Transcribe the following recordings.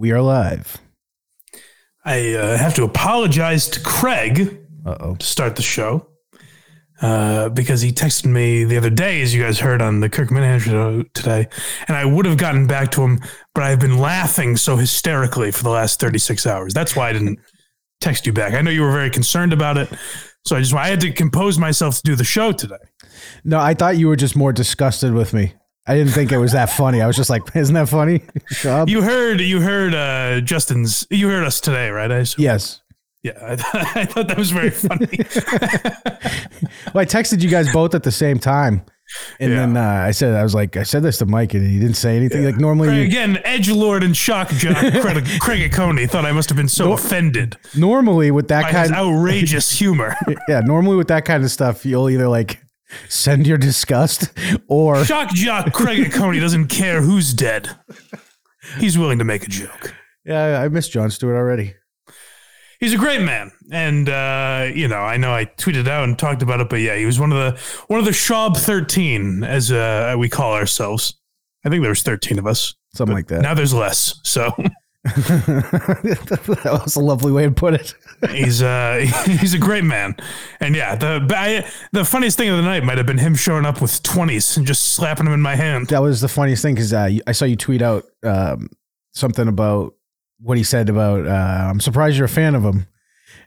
We are live. I uh, have to apologize to Craig Uh oh. to start the show uh, because he texted me the other day, as you guys heard on the Kirk Minihane show today, and I would have gotten back to him, but I've been laughing so hysterically for the last 36 hours. That's why I didn't text you back. I know you were very concerned about it, so I just I had to compose myself to do the show today. No, I thought you were just more disgusted with me. I didn't think it was that funny. I was just like, isn't that funny? You heard you heard uh, Justin's you heard us today, right? I assume. yes. Yeah, I, th- I thought that was very funny. Well, I texted you guys both at the same time. And Yeah. then uh, I said, I was like, I said this to Mike and he didn't say anything. Like normally, Craig, you, again, Edge Lord and Shock Jock Craig, Craig Coney thought I must have been so offended normally with that kind, outrageous humor. yeah, normally with that kind of stuff, you'll either like send your disgust or Shock Jock Craig and Coney doesn't care who's dead. He's willing to make a joke. yeah, I miss John Stewart already. He's a great man, and uh, you know, I know I tweeted out and talked about it, but yeah, he was one of the one of the Schaub thirteen, as uh, we call ourselves. I think there was thirteen of us. Something like that. Now there's less, so that was a lovely way to put it. he's uh he's a great man and yeah the I, the funniest thing of the night might have been him showing up with 20s and just slapping them in my hand That was the funniest thing because uh, I saw you tweet out um, something about what he said about. Uh, I'm surprised you're a fan of him,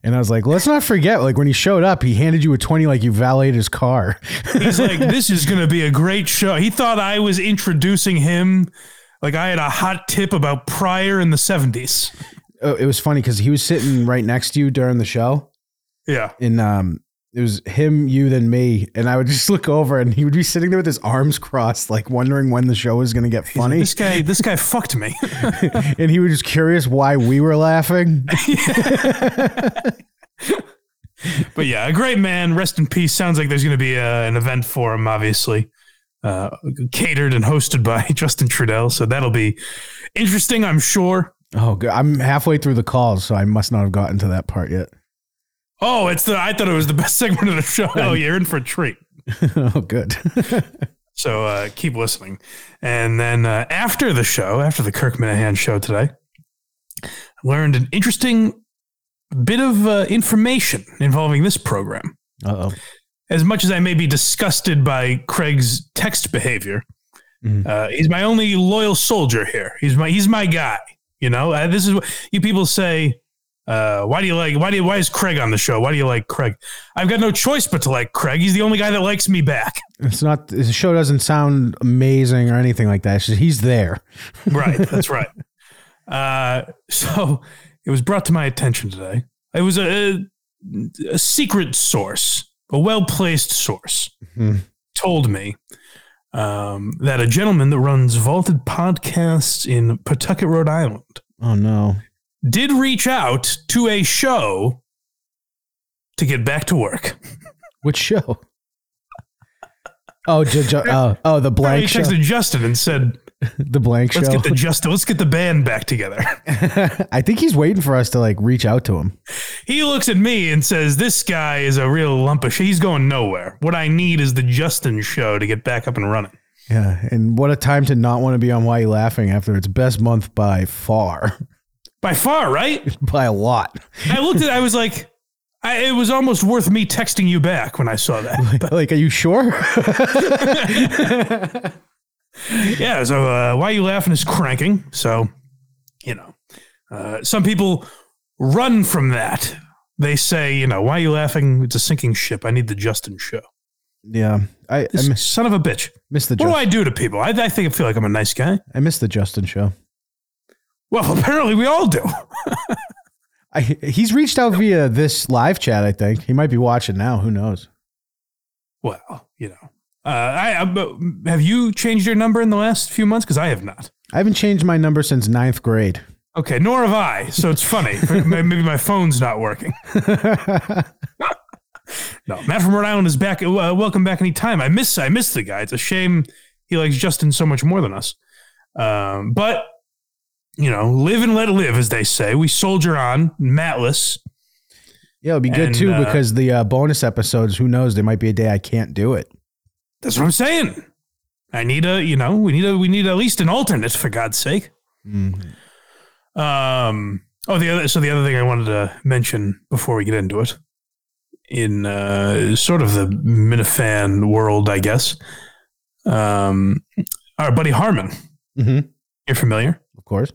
and I was like, let's not forget, like when he showed up, he handed you a twenty, like you valeted his car. he's like this is gonna be a great show he thought i was introducing him like i had a hot tip about pryor in the 70s Oh, it was funny because he was sitting right next to you during the show, yeah. And um, it was him, you, then me, and I would just look over, and he would be sitting there with his arms crossed, like wondering when the show was going to get funny, this guy this guy fucked me. And he was just curious why we were laughing. but yeah a great man. Rest in peace. Sounds like there's gonna be uh an event for him obviously uh, catered and hosted by Justin Trudell, so that'll be interesting, I'm sure. Oh, good. I'm halfway through the calls, so I must not have gotten to that part yet. Oh, it's the I thought it was the best segment of the show. Oh, you're in for a treat. oh, good. So uh, keep listening. And then uh, after the show, after the Kirk Minihane show today, I learned an interesting bit of uh, information involving this program. Uh oh. As much as I may be disgusted by Craig's text behavior, Mhm. uh, he's my only loyal soldier here. He's my he's my guy. You know, uh, this is what you people say. Uh, why do you like? Why do you, why is Craig on the show? Why do you like Craig? I've got no choice but to like Craig. He's the only guy that likes me back. It's not. The show doesn't sound amazing or anything like that. Just he's there. right that's right uh, so it was brought to my attention today it was a, a secret source a well-placed source Mhm. told me um, that a gentleman that runs vaulted podcasts in pawtucket rhode island Oh no. did reach out to a show to get back to work Which show? Oh, oh, oh, the he blank show. texted justin and said The blank let's show. get the justin let's get the band back together I think he's waiting for us to like reach out to him. He looks at me and says, This guy is a real lump of shit. He's going nowhere. What I need is the Justin show to get back up and running. Yeah, and what a time to not want to be on Why You Laughing after its best month by far, By far, right? by a lot. I looked at I was like, I, it was almost worth me texting you back when I saw that. like, are you sure? Yeah, so uh, Why You Laughing is cranking. So, you know, uh, some people run from that. They say, you know, Why are You Laughing? It's a sinking ship. I need the Justin show. yeah, I I miss, son of a bitch. miss the What do I do to people? I, I think I feel like I'm a nice guy. I miss the Justin show. Well, apparently we all do. I, he's reached out via this live chat. I think he might be watching now. Who knows? Well, you know, uh, I, I have you changed your number in the last few months? Because I have not. I haven't changed my number since ninth grade. Okay, nor have I. So it's funny. Maybe my phone's not working. No, Matt from Rhode Island is back. Uh, welcome back anytime. I miss I miss the guy. It's a shame he likes Justin so much more than us. Um, but you know, live and let live, as they say. We soldier on, matless. Yeah, it'd be good And, too uh, because the uh, bonus episodes. Who knows? There might be a day I can't do it. That's what I'm saying. I need a, you know, we need a, we need at least an alternate for God's sake. Mm. Um. Oh, the other. So the other thing I wanted to mention before we get into it, in uh, sort of the Minifan world, I guess. Um, our buddy Harmon. Mm-hmm. You're familiar? Of course.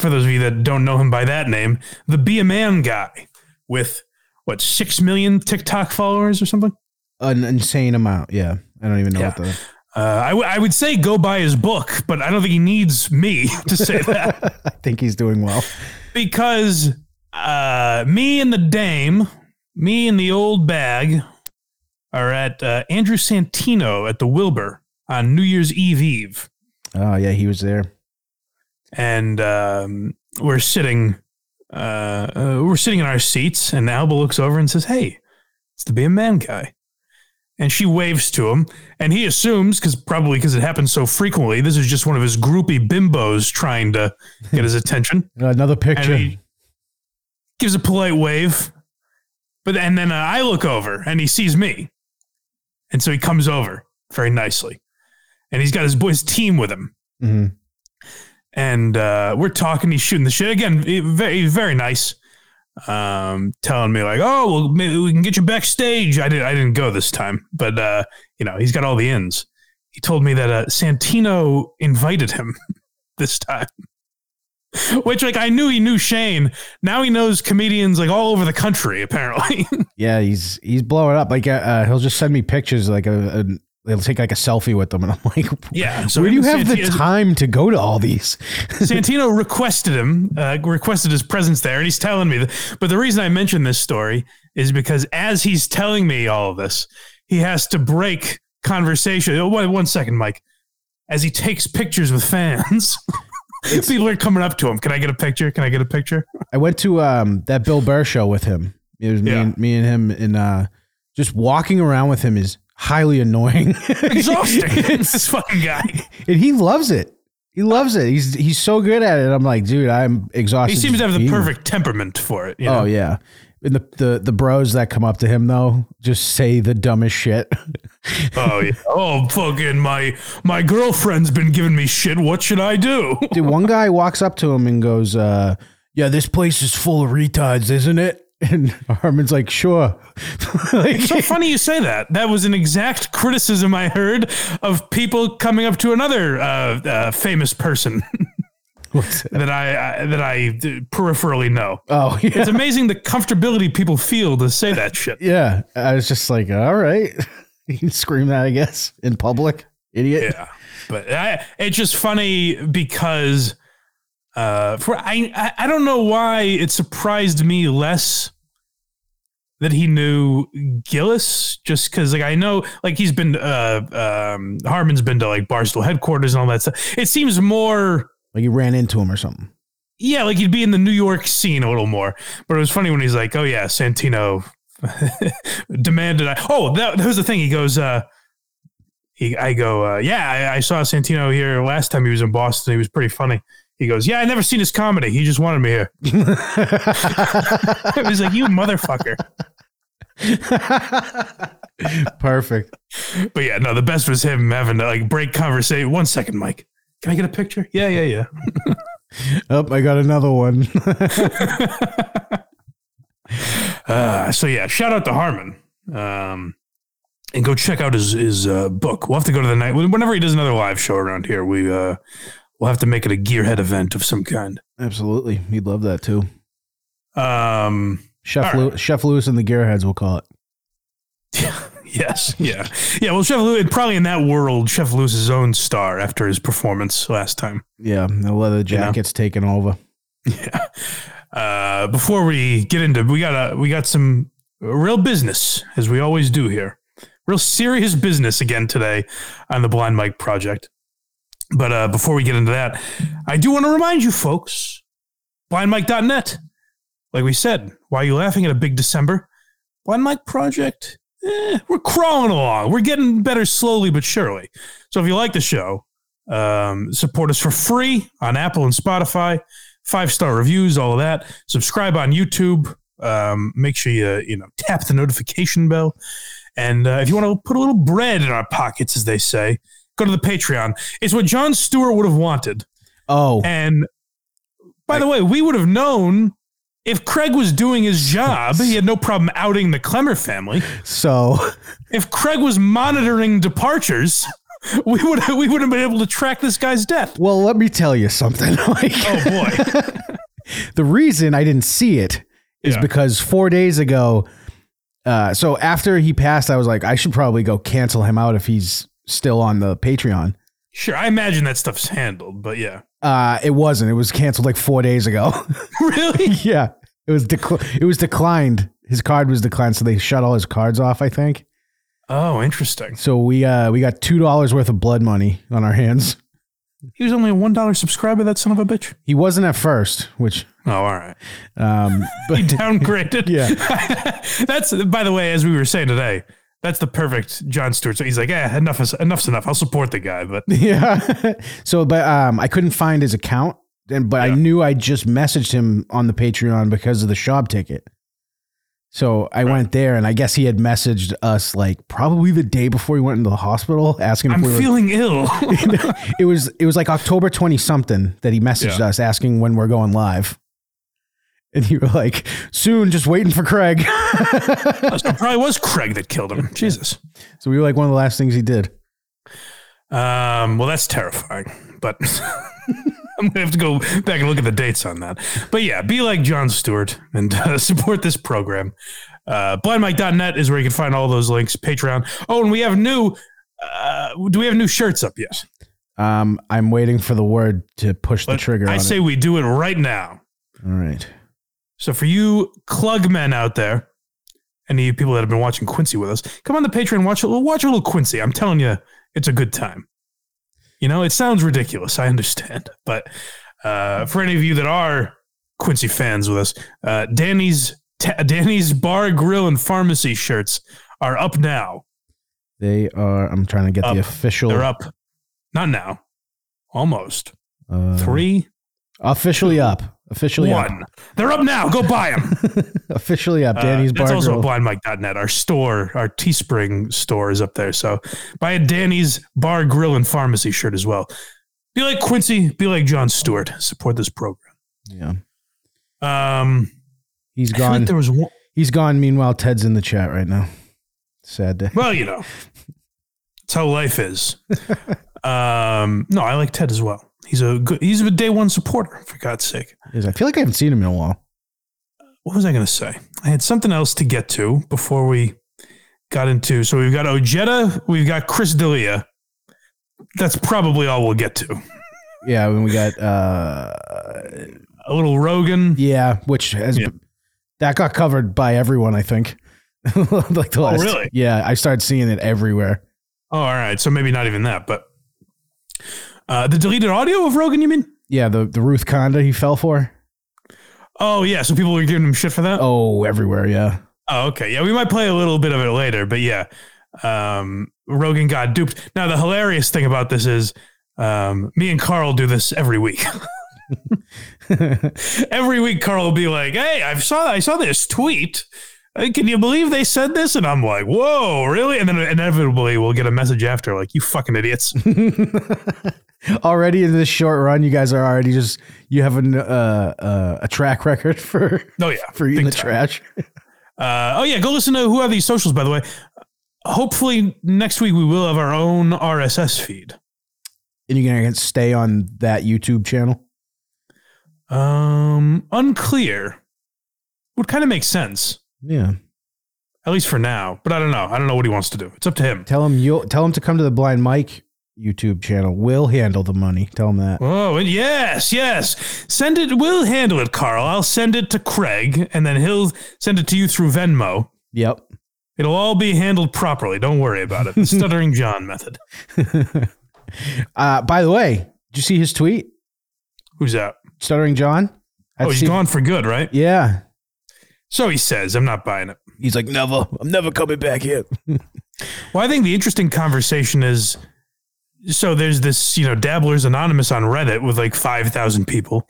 For those of you that don't know him by that name, the Be a Man guy with what six million TikTok followers or something. An insane amount. Yeah. I don't even know Yeah. what the. Uh, I, w- I would say go buy his book, but I don't think he needs me to say that. I think he's doing well. because uh, me and the dame, me and the old bag, are at uh, Andrew Santino at the Wilbur on New Year's Eve Eve, Oh, yeah. He was there. and um, we're sitting, uh, uh, we're sitting in our seats, and Alba looks over and says, "Hey, it's the Be a Man guy." And she waves to him, and he assumes, because probably because it happens so frequently, this is just one of his groupie bimbos trying to get his attention. Another picture. And he gives a polite wave, but and then uh, I look over and he sees me, and so he comes over very nicely, and he's got his boys team with him, hmm and uh, we're talking. He's shooting the shit again. Very very nice. Um, telling me like, oh, well, maybe we can get you backstage. I didn't, I didn't go this time, but uh, you know, he's got all the ins. He told me that uh, Santino invited him this time. Which, like, I knew he knew Shane. Now he knows comedians like all over the country. Apparently, Yeah, he's he's blowing up. Like, uh, uh, he'll just send me pictures. Like, a, they'll take like a selfie with them, and I'm like, yeah. So where do you have and the time to go to all these? Santino requested him, uh, requested his presence there, and he's telling me. That, but the reason I mention this story is because as he's telling me all of this, he has to break conversation. Oh, wait, one second, Mike. As he takes pictures with fans, people are coming up to him. Can I get a picture? Can I get a picture? I went to um that Bill Burr show with him. It was me Yeah. and me and him, and uh, just walking around with him is highly annoying. Exhausting. this fucking guy. and he loves it. He loves it. He's he's so good at it. I'm like, dude, I'm exhausted. He seems to have the perfect temperament for it. You know? Oh yeah. And the, the the bros that come up to him though just say the dumbest shit. Oh yeah. Oh fucking my my girlfriend's been giving me shit. What should I do? Dude, one guy walks up to him and goes, uh, "Yeah, this place is full of retards, isn't it?" And Harmon's like, "Sure." like, so funny you say that. That was an exact criticism I heard of people coming up to another uh, uh, famous person it? that I, I that I peripherally know. oh yeah, It's amazing the comfortability people feel to say that shit. yeah. I was just like, "All right." you can scream that, I guess, in public, idiot. Yeah, but I, it's just funny because uh, for I, I I don't know why it surprised me less that he knew Gillis just because like I know like he's been uh um Harmon's been to like Barstool headquarters and all that stuff. It seems more Like you ran into him or something. yeah like he'd be in the New York scene a little more. But it was funny when he's like, oh yeah, Santino demanded I oh that, that was the thing he goes uh he, I go, uh, yeah, I, I saw Santino here last time he was in Boston. He was pretty funny. He goes, yeah, I never seen his comedy. He just wanted me here. I was like, you motherfucker. Perfect. But yeah, no, the best was him having to like break conversation. One second, Mike. Can I get a picture? Yeah, yeah, yeah. Oh, I got another one. Uh, so yeah, shout out to Harmon. Um, and go check out his his uh, book. We'll have to go to the night whenever he does another live show around here. We uh, we'll have to make it a gearhead event of some kind. Absolutely, he'd love that too. Um, Chef Chef Lewis and the Gearheads, we'll call it. yes, yeah, yeah. Well, Chef Lewis, probably in that world, Chef Lewis is his own star after his performance last time. Yeah, the leather know? jacket's taken over. Yeah. Uh, before we get into, we got a we got some real business as we always do here. Real serious business again today on the Blind Mike project. But uh, before we get into that, I do want to remind you folks, blindmike.net. Like we said, why are you laughing at a big December? Blind Mike project, eh, we're crawling along. We're getting better slowly but surely. So if you like the show, um, support us for free on Apple and Spotify five star reviews, all of that. Subscribe on YouTube. Um, make sure you you know tap the notification bell. And uh, if you want to put a little bread in our pockets, as they say, go to the Patreon. It's what John Stewart would have wanted, Oh, and By the way, we would have known if Craig was doing his job. He had no problem outing the Clemmer family. So If Craig was monitoring departures, we would we would have been able to track this guy's death. well, let me tell you something. Like Oh boy. the reason I didn't see it is Yeah. because four days ago, uh, so after he passed, I was like, I should probably go cancel him out if he's still on the Patreon. sure, I imagine that stuff's handled, but yeah. Uh, it wasn't. It was canceled like four days ago. really? yeah, it was decl- it was declined. His card was declined, so they shut all his cards off. I think. Oh, interesting. So we uh we got two dollars worth of blood money on our hands. He was only a one dollar subscriber. That son of a bitch. He wasn't at first, which Oh, all right. um but He downgraded. Yeah. that's by the way, as we were saying today. That's the perfect John Stewart. So he's like, yeah, enough is enough's enough. I'll support the guy, but yeah. so but um I couldn't find his account and but I knew I just messaged him on the Patreon because of the shop ticket. So I went there and I guess he had messaged us like probably the day before he went into the hospital asking if I'm we were feeling ill. it was it was like October 20 something that he messaged Yeah. us asking when we're going live. And you were like, soon, just waiting for Craig. it probably was Craig that killed him. Jesus. so we were like one of the last things he did. Um, well, that's terrifying, but I'm gonna have to go back and look at the dates on that. But yeah, be like John Stewart and uh, support this program. Uh, blindmike.net is where you can find all those links. Patreon. Oh, and we have new. Uh, do we have new shirts up yet? Um, I'm waiting for the word to push the trigger I say it. we do it right now. All right. So for you Klugmen out there, any people that have been watching Quincy with us, come on the Patreon, watch a little, watch a little Quincy. I'm telling you, it's a good time. You know, it sounds ridiculous. I understand, but uh, for any of you that are Quincy fans with us, uh, Danny's ta- Danny's Bar Grill and Pharmacy shirts are up now. They are, I'm trying to get Up. the official. They're up, not now, almost uh, three, Officially up. Officially one. They're up now. Go buy them. officially up. Uh, Danny's that's Bar also Grill. blindmike.net. Our store, our Teespring store is up there. So buy a Danny's Bar Grill and Pharmacy shirt as well. Be like Quincy, be like John Stewart. Support this program. Yeah. Um, He's I feel like gone. there was one, He's gone. Meanwhile, Ted's in the chat right now. Sad day. well, you know, it's how life is. um, no, I like Ted as well. He's a good, he's a day one supporter, for God's sake. Is- I feel like I haven't seen him in a while. What was I going to say? I had something else to get to before we got into. So we've got Ojeda, we've got Chris D'Elia. That's probably all we'll get to. Yeah, when we got uh A little Rogan. yeah, which has Yeah. that got covered by everyone, I think. like the Oh, really? Yeah, I started seeing it everywhere. Oh, all right. So maybe not even that, but uh, the deleted audio of Rogan, you mean? Yeah, the the Ruth Conda he fell for. Oh, yeah. So people were giving him shit for that? Oh, everywhere. Yeah. Oh, okay. Yeah, we might play a little bit of it later, but yeah. Um, Rogan got duped. Now, the hilarious thing about this is um, me and Carl do this every week. every week, Carl will be like, "Hey, I saw I saw this tweet. Can you believe they said this?" And I'm like, "Whoa, really?" And then inevitably, we'll get a message after, like, "You fucking idiots." already in this short run, you guys are already just you have an, uh, uh, a track record for Oh yeah, for eating the time. trash. Uh, oh yeah, go listen to who are these socials. By the way, hopefully next week we will have our own RSS feed. And you're gonna stay on that YouTube channel. Um, unclear. Would kind of make sense, Yeah. at least for now. But I don't know. I don't know what he wants to do. It's up to him. Tell him you'll tell him to come to the Blind Mike YouTube channel. We'll handle the money. Tell him that. Oh, and yes, yes. Send it. We'll handle it, Carl. I'll send it to Craig, and then he'll send it to you through Venmo. Yep. It'll all be handled properly. Don't worry about it. The Stuttering John method. uh, by the way, did you see his tweet? Who's that? Stuttering John. Oh, I'd he's see- gone for good, right? Yeah. So he says. I'm not buying it. He's like, never. I'm never coming back here. Well, I think the interesting conversation is so there's this, you know, Dabblers Anonymous on Reddit with like 5,000 people.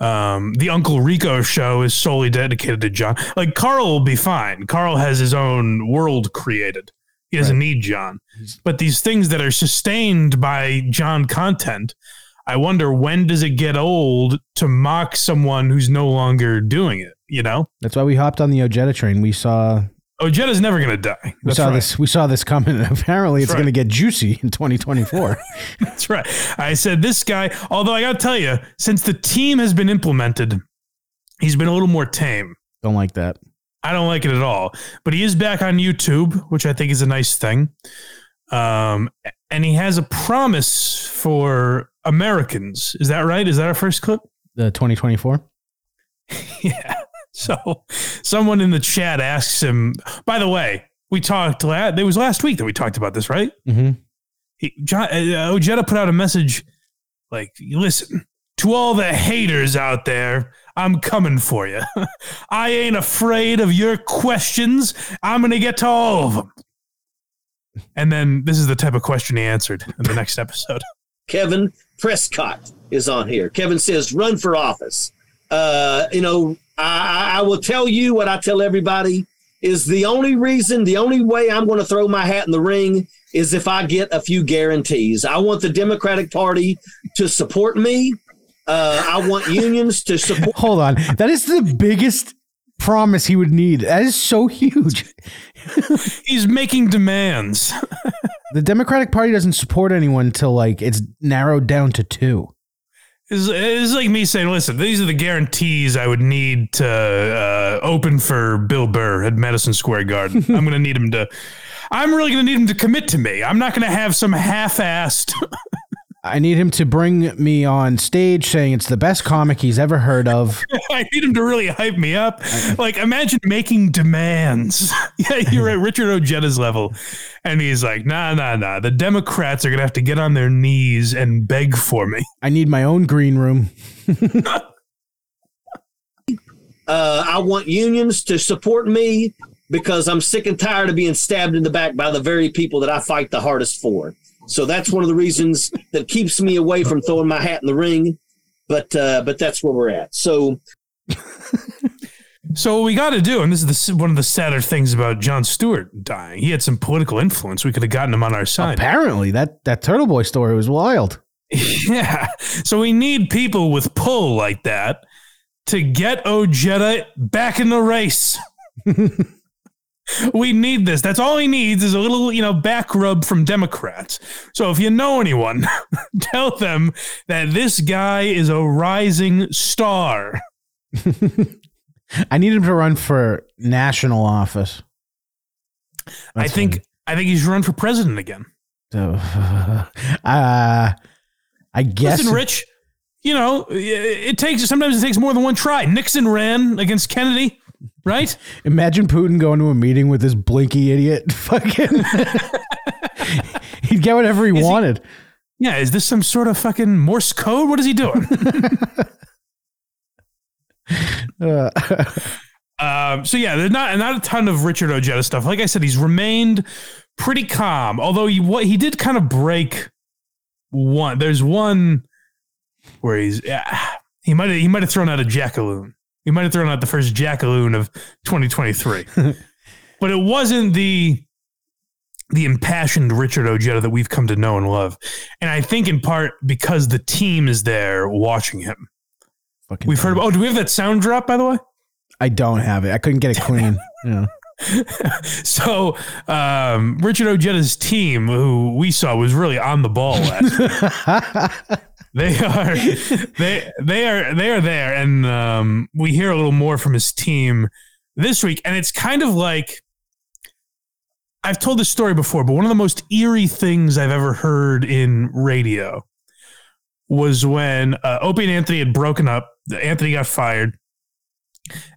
Um, the Uncle Rico show is solely dedicated to John. Like, Carl will be fine. Carl has his own world created, he doesn't need John. But these things that are sustained by John content I wonder when does it get old to mock someone who's no longer doing it? You know, That's why we hopped on the Ojeda train. We saw Ojeda's never going to die. we That's saw right. this we saw this coming. And apparently, it's That's going to get juicy in 2024. That's right. I said this guy. Although I got to tell you, since the team has been implemented, he's been a little more tame. Don't like that. I don't like it at all. But he is back on YouTube, which I think is a nice thing. Um, and he has a promise for Americans. Is that right? Is that our first clip? The 2024. yeah. So someone in the chat asks him, by the way, we talked, la- it was last week that we talked about this, right? Mm-hmm. He, John, uh, Ojeda put out a message like, listen, to all the haters out there, I'm coming for you. I ain't afraid of your questions. I'm going to get to all of them. And then this is the type of question he answered in the next episode. Kevin Prescott is on here. Kevin says, run for office. Uh, you know, I, I I will tell you what I tell everybody is the only reason, the only way I'm going to throw my hat in the ring is if I get a few guarantees. I want the Democratic Party to support me. Uh, I want unions to support. Hold on. That is the biggest promise he would need. That is so huge. He's making demands. The Democratic Party doesn't support anyone until like it's narrowed down to two. It's, it's like me saying, listen, these are the guarantees I would need to uh, open for Bill Burr at Madison Square Garden. I'm going to need him to, I'm really going to need him to commit to me. I'm not going to have some half assed. I need him to bring me on stage saying it's the best comic he's ever heard of. I need him to really hype me up. Like, imagine making demands. yeah, you're at Richard Ojeda's level. And he's like, nah, nah, nah. The Democrats are going to have to get on their knees and beg for me. I need my own green room. Uh, I want unions to support me because I'm sick and tired of being stabbed in the back by the very people that I fight the hardest for. So that's one of the reasons that keeps me away from throwing my hat in the ring. But uh, but that's where we're at. So So what we got to do, and this is the, one of the sadder things about John Stewart dying. He had some political influence. We could have gotten him on our side. Apparently, that that Turtle Boy story was wild. yeah. So we need people with pull like that to get Ojeda back in the race. we need this. That's all he needs is a little, you know, back rub from Democrats. So if you know anyone, tell them that this guy is a rising star. I need him to run for national office. I That's think I think he should run for president again. funny. So, uh, I guess. Listen, Rich, you know, it takes sometimes it takes more than one try. Nixon ran against Kennedy, right? Imagine Putin going to a meeting with this blinky idiot. Fucking, he'd get whatever he he- wanted. Yeah, is this some sort of fucking Morse code? What is he doing? Uh, um, so yeah, there's not not a ton of Richard Ojeda stuff. Like I said, he's remained pretty calm. Although he what he did kind of break one. There's one where he's yeah, he might have he might have thrown out a jackaloon. He might have thrown out the first jackaloon of 2023, but it wasn't the the impassioned Richard Ojeda that we've come to know and love. And I think in part because the team is there watching him. fucking We've heard. about, Oh, do we have that sound drop by the way? I don't have it. I couldn't get it clean. Yeah. so um, Richard Ojeda's team, who we saw, was really on the ball last. They are they they are they are there, and um, we hear a little more from his team this week, and it's kind of like I've told this story before, but one of the most eerie things I've ever heard in radio was when uh, Opie and Anthony had broken up. Anthony got fired,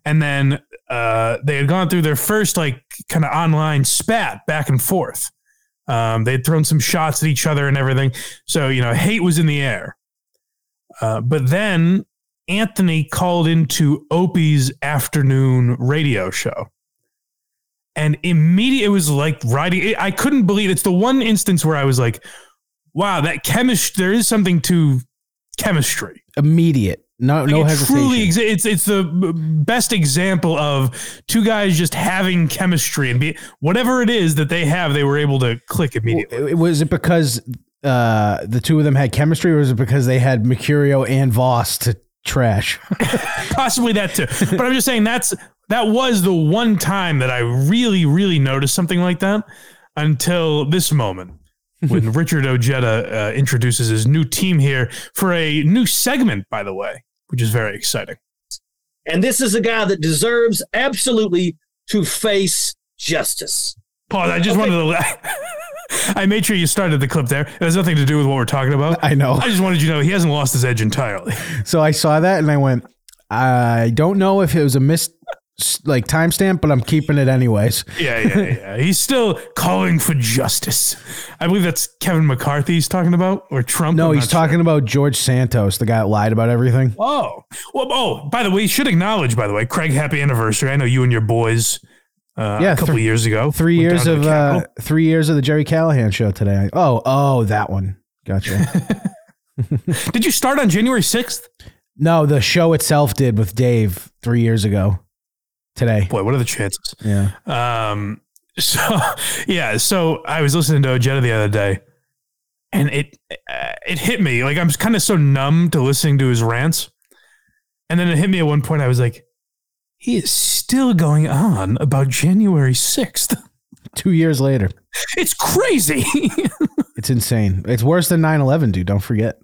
and then uh, they had gone through their first like kind of online spat back and forth. Um, they had thrown some shots at each other and everything. So you know, hate was in the air. Uh, but then Anthony called into Opie's afternoon radio show. And immediately it was like writing. I couldn't believe it's the one instance where I was like, wow, that chemistry, there is something to chemistry. Immediate. No, no It hesitation. Truly, exa- it's it's the best example of two guys just having chemistry and be whatever it is that they have, they were able to click immediately. Was it because uh, the two of them had chemistry, or was it because they had Mercurio and Voss to trash? Possibly that too. But I'm just saying that's that was the one time that I really, really noticed something like that until this moment when Richard Ojeda uh, introduces his new team here for a new segment, by the way, which is very exciting. And this is a guy that deserves absolutely to face justice. Paul, I just Okay. wanted to. I made sure you started the clip there. It has nothing to do with what we're talking about. I know. I just wanted you to know he hasn't lost his edge entirely. So I saw that and I went, I don't know if it was a missed like timestamp, but I'm keeping it anyways. Yeah, yeah, yeah. He's still calling for justice. I believe that's Kevin McCarthy he's talking about, or Trump. No, I'm he's sure. talking about George Santos, the guy that lied about everything. Oh, well. Oh, by the way, you should acknowledge. By the way, Craig, happy anniversary. I know you and your boys. Uh, Yeah, a couple three- years ago. Three years of the uh, three years of the Gerry Callahan show today. Oh, oh, that one. Gotcha. Did you start on January sixth? no, the show itself did with Dave three years ago. Today. Boy, what are the chances? Yeah. Um, so yeah, so I was listening to Ojeda the other day, and it uh, it hit me like I'm kind of so numb to listening to his rants, and then it hit me at one point. I was like, he is still going on about January sixth. Two years later. It's crazy. It's insane. It's worse than 9 11, dude. Don't forget.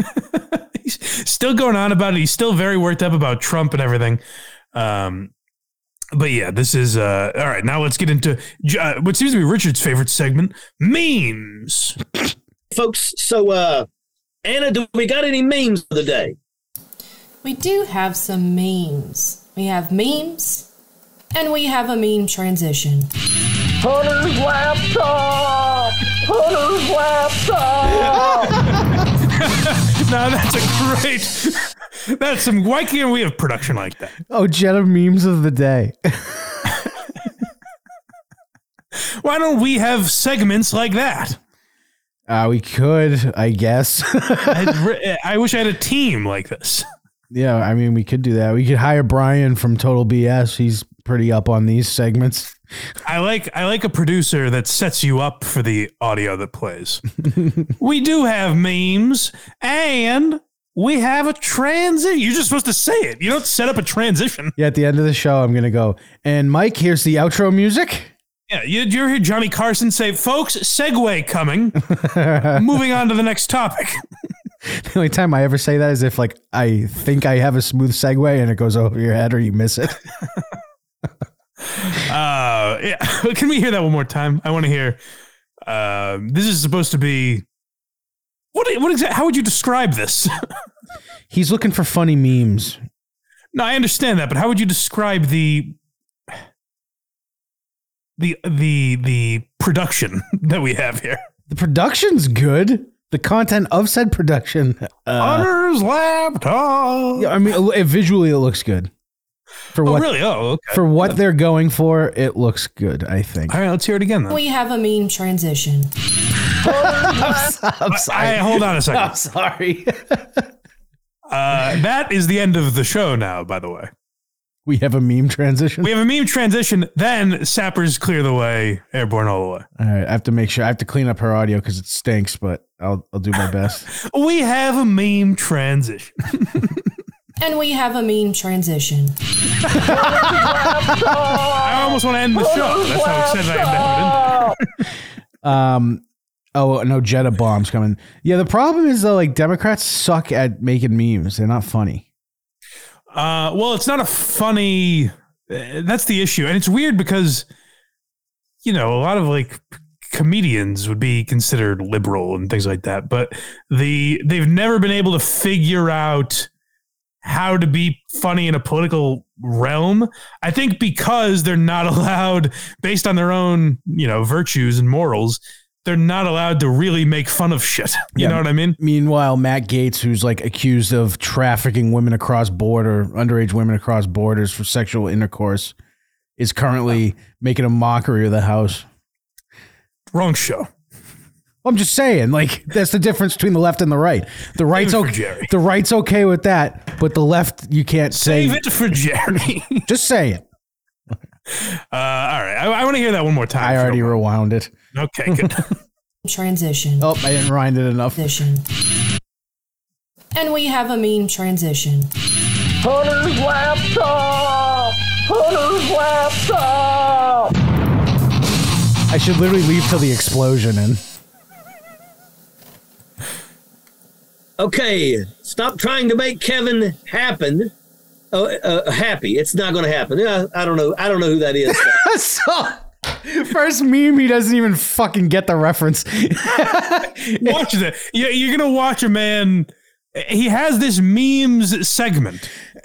He's still going on about it. He's still very worked up about Trump and everything. Um, but yeah, this is uh, all right. Now let's get into uh, what seems to be Richard's favorite segment: memes. Folks, so uh Anna, do we got any memes for the day? We do have some memes. We have memes and we have a meme transition. Hunter's laptop! Hunter's laptop! now that's a great. That's some. Why can't we have production like that? Oh, Jetta memes of the day. Why don't we have segments like that? Uh, we could, I guess. I, I wish I had a team like this. Yeah, I mean, we could do that. We could hire Brian from Total BS. He's pretty up on these segments. I like I like a producer that sets you up for the audio that plays. we do have memes and we have a transit. You're just supposed to say it. You don't set up a transition. Yeah, at the end of the show, I'm going to go, and Mike, here's the outro music. Yeah, you, you hear Johnny Carson say, "Folks, segue coming." Moving on to the next topic. The only time I ever say that is if, like, I think I have a smooth segue and it goes over your head or you miss it. Uh, yeah. Can we hear that one more time? I want to hear. Um, this is supposed to be. What? What exactly? How would you describe this? He's looking for funny memes. no, I understand that, but how would you describe the the the the production that we have here? The production's good. The content of said production. Uh, Hunter's laptop. yeah, I mean, it- visually, it looks good. For Oh, what really? Oh, okay. for what they're going for, it looks good. I think. All right, let's hear it again then. We have a meme transition. I'm I, hold on a second. I'm sorry. Uh, that is the end of the show now, by the way. We have a meme transition. We have a meme transition, then Sappers clear the way, airborne all the way. All right, I have to make sure. I have to clean up her audio because it stinks, but I'll I'll do my best. We have a meme transition. And we have a meme transition. I almost want to end the show. That's how excited I am to have it. Um. Oh no, Jetta bombs coming. Yeah, the problem is though, like Democrats suck at making memes. They're not funny. Uh, well, it's not a funny. uh, That's the issue, and it's weird because, you know, a lot of like comedians would be considered liberal and things like that, but the they've never been able to figure out how to be funny in a political realm. I think because they're not allowed, based on their own, you know, virtues and morals, they're not allowed to really make fun of shit. You Yeah. know what I mean? Meanwhile, Matt Gaetz, who's like accused of trafficking women across border, underage women across borders for sexual intercourse, is currently making a mockery of the House. Wrong show. I'm just saying, like that's the difference between the left and the right. The right's okay. The right's okay with that, but the left you can't Save say. it for Gerry. Just say it. Uh, all right, I, I want to hear that one more time. I already don't rewound it. Okay, good. transition. Oh, I didn't rind it enough. Transition. And we have a meme transition. Hunter's laptop! Hunter's laptop! I should literally leave till the explosion in. Okay, stop trying to make Kevin happen. Oh, uh, happy. It's not going to happen. Yeah, I don't know. I don't know who that is. so, first meme, he doesn't even fucking get the reference. watch that. You- You're gonna watch a man. He has this memes segment.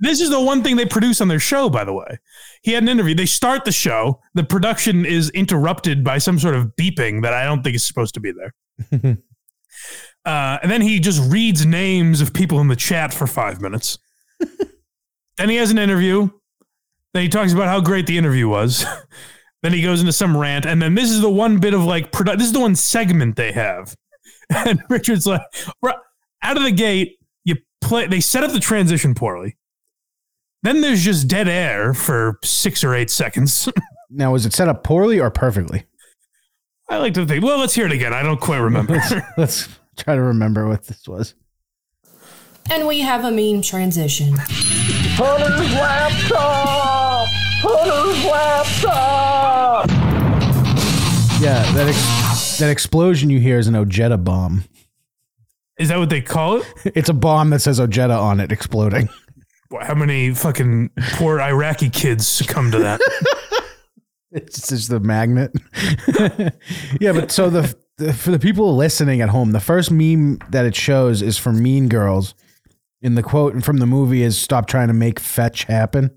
this is the one thing they produce on their show, by the way. He had an interview. They start the show. The production is interrupted by some sort of beeping that I don't think is supposed to be there. uh, and then he just reads names of people in the chat for five minutes. Then he has an interview. Then he talks about how great the interview was. then he goes into some rant, and then this is the one bit of like produ- this is the one segment they have. And Richard's like, out of the gate, you play. They set up the transition poorly. Then there's just dead air for six or eight seconds. now, was it set up poorly or perfectly? I like to think. Well, let's hear it again. I don't quite remember. Let's try to remember what this was. And we have a meme transition. Hunter's laptop! Hunter's laptop! Yeah, that ex- that explosion you hear is an Ojeda bomb. is that what they call it? It's a bomb that says Ojeda on it exploding. How many fucking poor Iraqi kids succumb to that? It's just the magnet. yeah, but so the, the for the people listening at home, the first meme that it shows is from Mean Girls. And the quote from the movie is "Stop trying to make fetch happen,"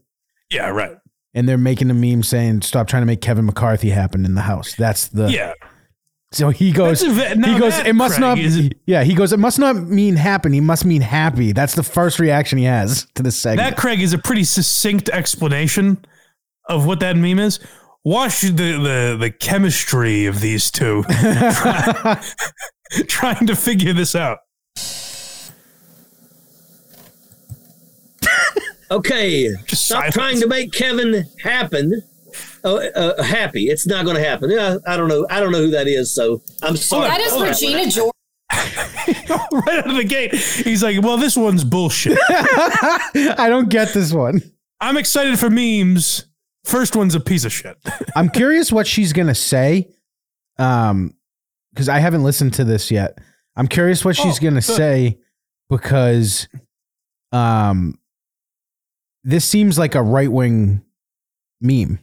yeah, right. and they're making a meme saying "Stop trying to make Kevin McCarthy happen in the house." That's the Yeah. So he goes. A ve- now he goes. It must Craig, not. is- yeah, he goes. It must not mean happen. He must mean happy. That's the first reaction he has to this segment. That Craig is a pretty succinct explanation of what that meme is. Watch the the, the chemistry of these two trying to figure this out. Okay, Just stop silence. trying to make Kevin happen. Oh, uh, happy. It's not going to happen. Yeah, I don't know. I don't know who that is. So I'm sorry. That is Hold. Regina George. right out of the gate, he's like, "Well, this one's bullshit." I don't get this one. I'm excited for memes. First one's a piece of shit. I'm curious what she's gonna say, um, because I haven't listened to this yet. I'm curious what she's Oh, gonna good. say because, um, this seems like a right wing meme.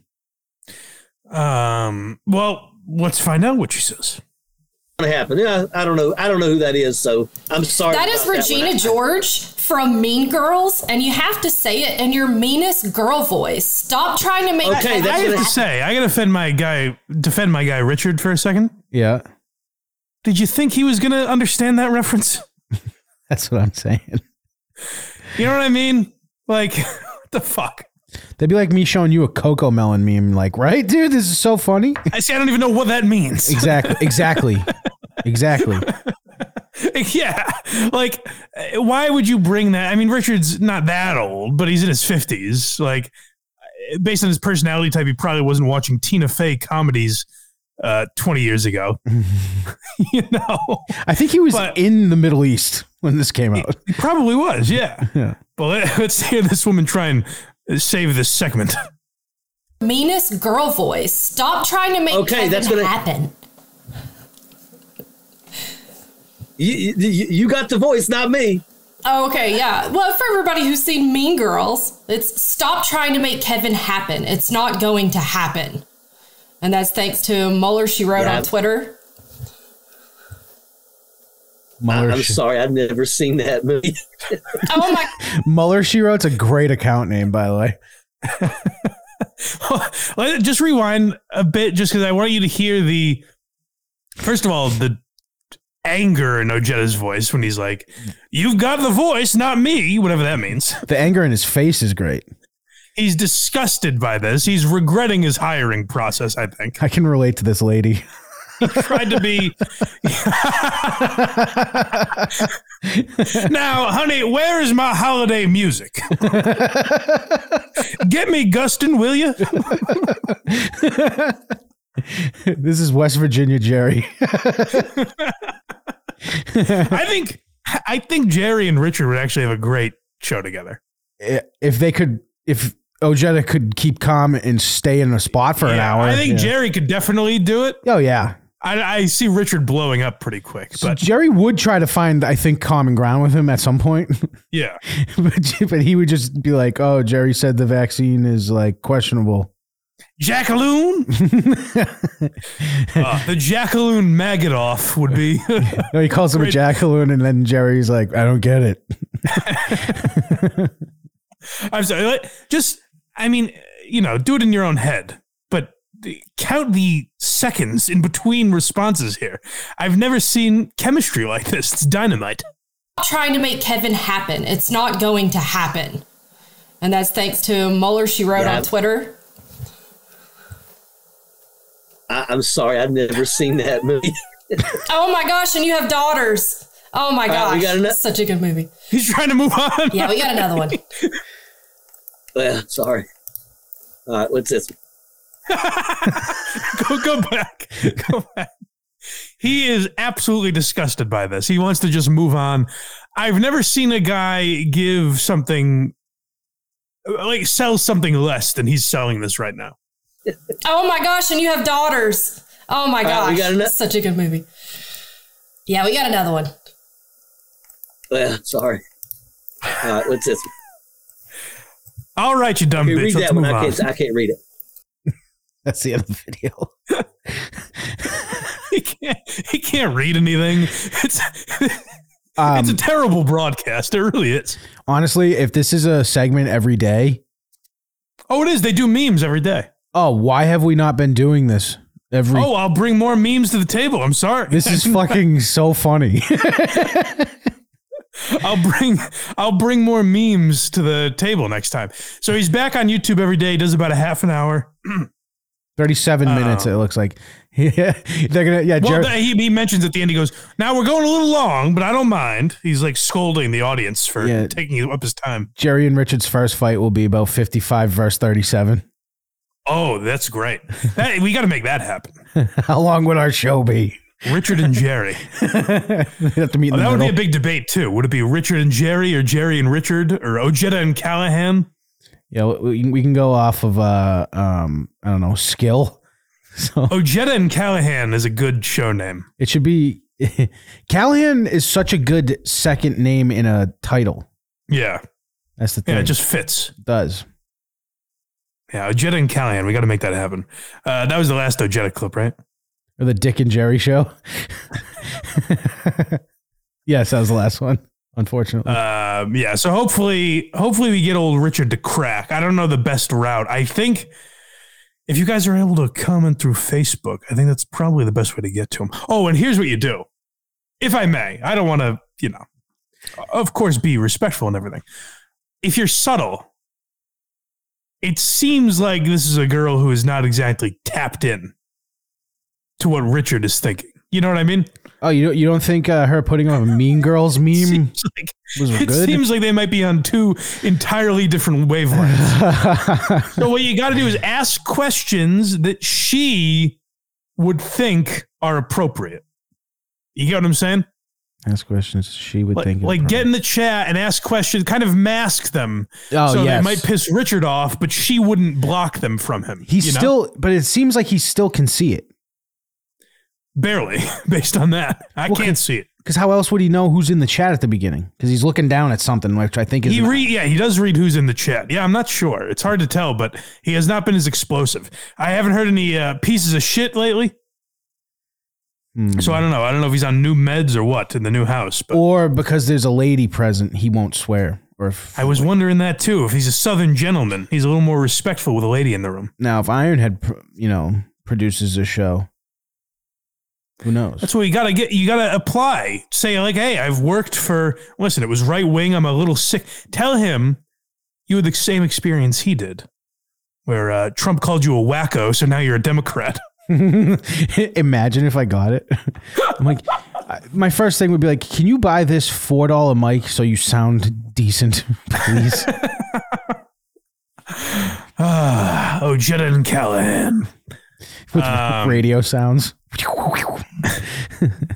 Um, well, let's find out what she says. Going to happen. Yeah, I don't know. I don't know who that is. So I'm sorry. That is about that Regina. George from Mean Girls, and you have to say it in your meanest girl voice. Stop trying to make Okay, Kevin that's I have gonna- say, I gotta defend my guy, defend my guy Richard for a second. Yeah, Did you think he was gonna understand that reference? that's what I'm saying. You know what I mean? Like, what the fuck? That'd be like me showing you a Cocomelon meme. Like, right, dude, this is so funny. I see. I don't even know what that means. Exactly, exactly, exactly. yeah, like, why would you bring that? I mean, Richard's not that old, but he's in his fifties. Like, based on his personality type, he probably wasn't watching Tina Fey comedies uh, twenty years ago. you know, I think he was But- in the Middle East when this came out. he probably was. Yeah. Yeah. But let, let's hear this woman try and save this segment. meanest girl voice. Stop trying to make Okay, Kevin that's gonna- happen. You, you, you got the voice, not me. Oh, okay, yeah. Well, for everybody who's seen Mean Girls, it's stop trying to make Kevin happen. It's not going to happen. And that's thanks to Mueller, she wrote Yeah. on Twitter. Mueller, I'm She- sorry. I've never seen that movie. Oh my Mueller She Wrote's a great account name, by the way. Let- just rewind a bit, just because I want you to hear the. First of all, the anger in Ojeda's voice when he's like, "You've got the voice, not me," whatever that means. The anger in his face is great. He's disgusted by this. He's regretting his hiring process. I think I can relate to this lady. He tried to be. now, honey, where is my holiday music? Get me Gustin, will you? this is West Virginia Gerry. I think I think Gerry and Richard would actually have a great show together. if they could, if Ojeda could keep calm and stay in a spot for an Yeah, hour. I think yeah. Gerry could definitely do it. Oh yeah. I, I see Richard blowing up pretty quick, So but Gerry would try to find, I think, common ground with him at some point, yeah, but, but he would just be like, "Oh, Gerry said the vaccine is like questionable." Jackaloon. uh, the Jackaloon Magadoff would be. No, he calls him a Great. jackaloon, and then Gerry's like, "I don't get it." I'm sorry. like, Just, I mean, you know, do it in your own head, but count the seconds in between responses here. I've never seen chemistry like this. It's dynamite. trying to make Kevin happen. It's not going to happen. And that's thanks to Mueller, she wrote Yeah. on Twitter. I, I'm sorry, I've never seen that movie. Oh my gosh, and you have daughters. Oh my right, gosh. we got ano- Such a good movie. He's trying to move on. Yeah, we got another one. well, sorry. All right, what's this? go go back. Go back. He is absolutely disgusted by this. He wants to just move on. I've never seen a guy give something like sell something less than he's selling this right now. Oh my gosh, and you have daughters. Oh my right, gosh. we got ano- Such a good movie. Yeah, we got another one. Well, sorry. All right, what's this? All right, you dumb Okay, bitch. read Let's that one. move I on. can't, I can't read it. That's the end of the video. he can't. He can't read anything. It's Um, it's a terrible broadcast. It really is. honestly, if this is a segment every day, Oh, it is. They do memes every day. oh, why have we not been doing this every? Oh, I'll bring more memes to the table. I'm sorry. This is fucking so funny. I'll bring I'll bring more memes to the table next time. So he's back on YouTube every day. Does about a half an hour. 37 um, minutes, it looks like. Yeah, they're gonna. Yeah, Well, he, he mentions at the end. He goes, "Now we're going a little long, but I don't mind." He's like scolding the audience for Yeah. taking up his time. Gerry and Richard's first fight will be about 55 verse 37. Oh, that's great. That, we got to make that happen. How long would our show be? Richard and Gerry. we have to meet Oh, that would be a big debate too. Would it be Richard and Gerry or Gerry and Richard or Ojeda and Callahan? yeah, we, we can go off of uh um I don't know skill. So Ojeda and Callahan is a good show name. it should be Callahan is such a good second name in a title. Yeah, That's the thing. yeah, it just fits. It does. Yeah, Ojeda and Callahan. We got to make that happen. Uh, that was the last Ojeda clip, right? Or the Dick and Gerry show. yes, that was the last one. Unfortunately, Um, yeah. So hopefully, hopefully we get old Richard to crack. I don't know the best route. I think if you guys are able to comment through Facebook, I think that's probably the best way to get to him. Oh, and here's what you do, if I may. I don't want to, you know, of course, be respectful and everything. If you're subtle, it seems like this is a girl who is not exactly tapped in to what Richard is thinking. You know what I mean? oh, you don't you don't think uh, her putting on a Mean Girls meme Seems like was it good? seems like they might be on two entirely different wavelengths. so what you got to do is ask questions that she would think are appropriate. You get what I'm saying? Ask questions she would Like, think. like get in the chat and ask questions, kind of mask them. Oh so yes. they might piss Richard off, but she wouldn't block them from him. He's you know? still, but it seems like he still can see it. Barely based on that. I Well, can't see it. Because how else would he know who's in the chat at the beginning? Because he's looking down at something, which I think is. He an- read, yeah, he does read who's in the chat. Yeah, I'm not sure. It's hard to tell, but he has not been as explosive. I haven't heard any uh, pieces of shit lately, Hmm. so I don't know. I don't know if he's on new meds or what in the new house. But or because there's a lady present, he won't swear. Or if, I was wondering that too. If he's a Southern gentleman, he's a little more respectful with a lady in the room. now, if Ironhead, you know, produces a show, who knows? That's what you gotta get. You gotta apply. Say like, hey, I've worked for. Listen, it was right wing. I'm a little sick. Tell him you had the same experience he did, where uh, Trump called you a wacko, so now you're a Democrat. Imagine if I got it. I'm like, I- my first thing would be like, can you buy this four dollar mic so you sound decent, please? oh, Ojeda and Callahan. with Um, radio sounds.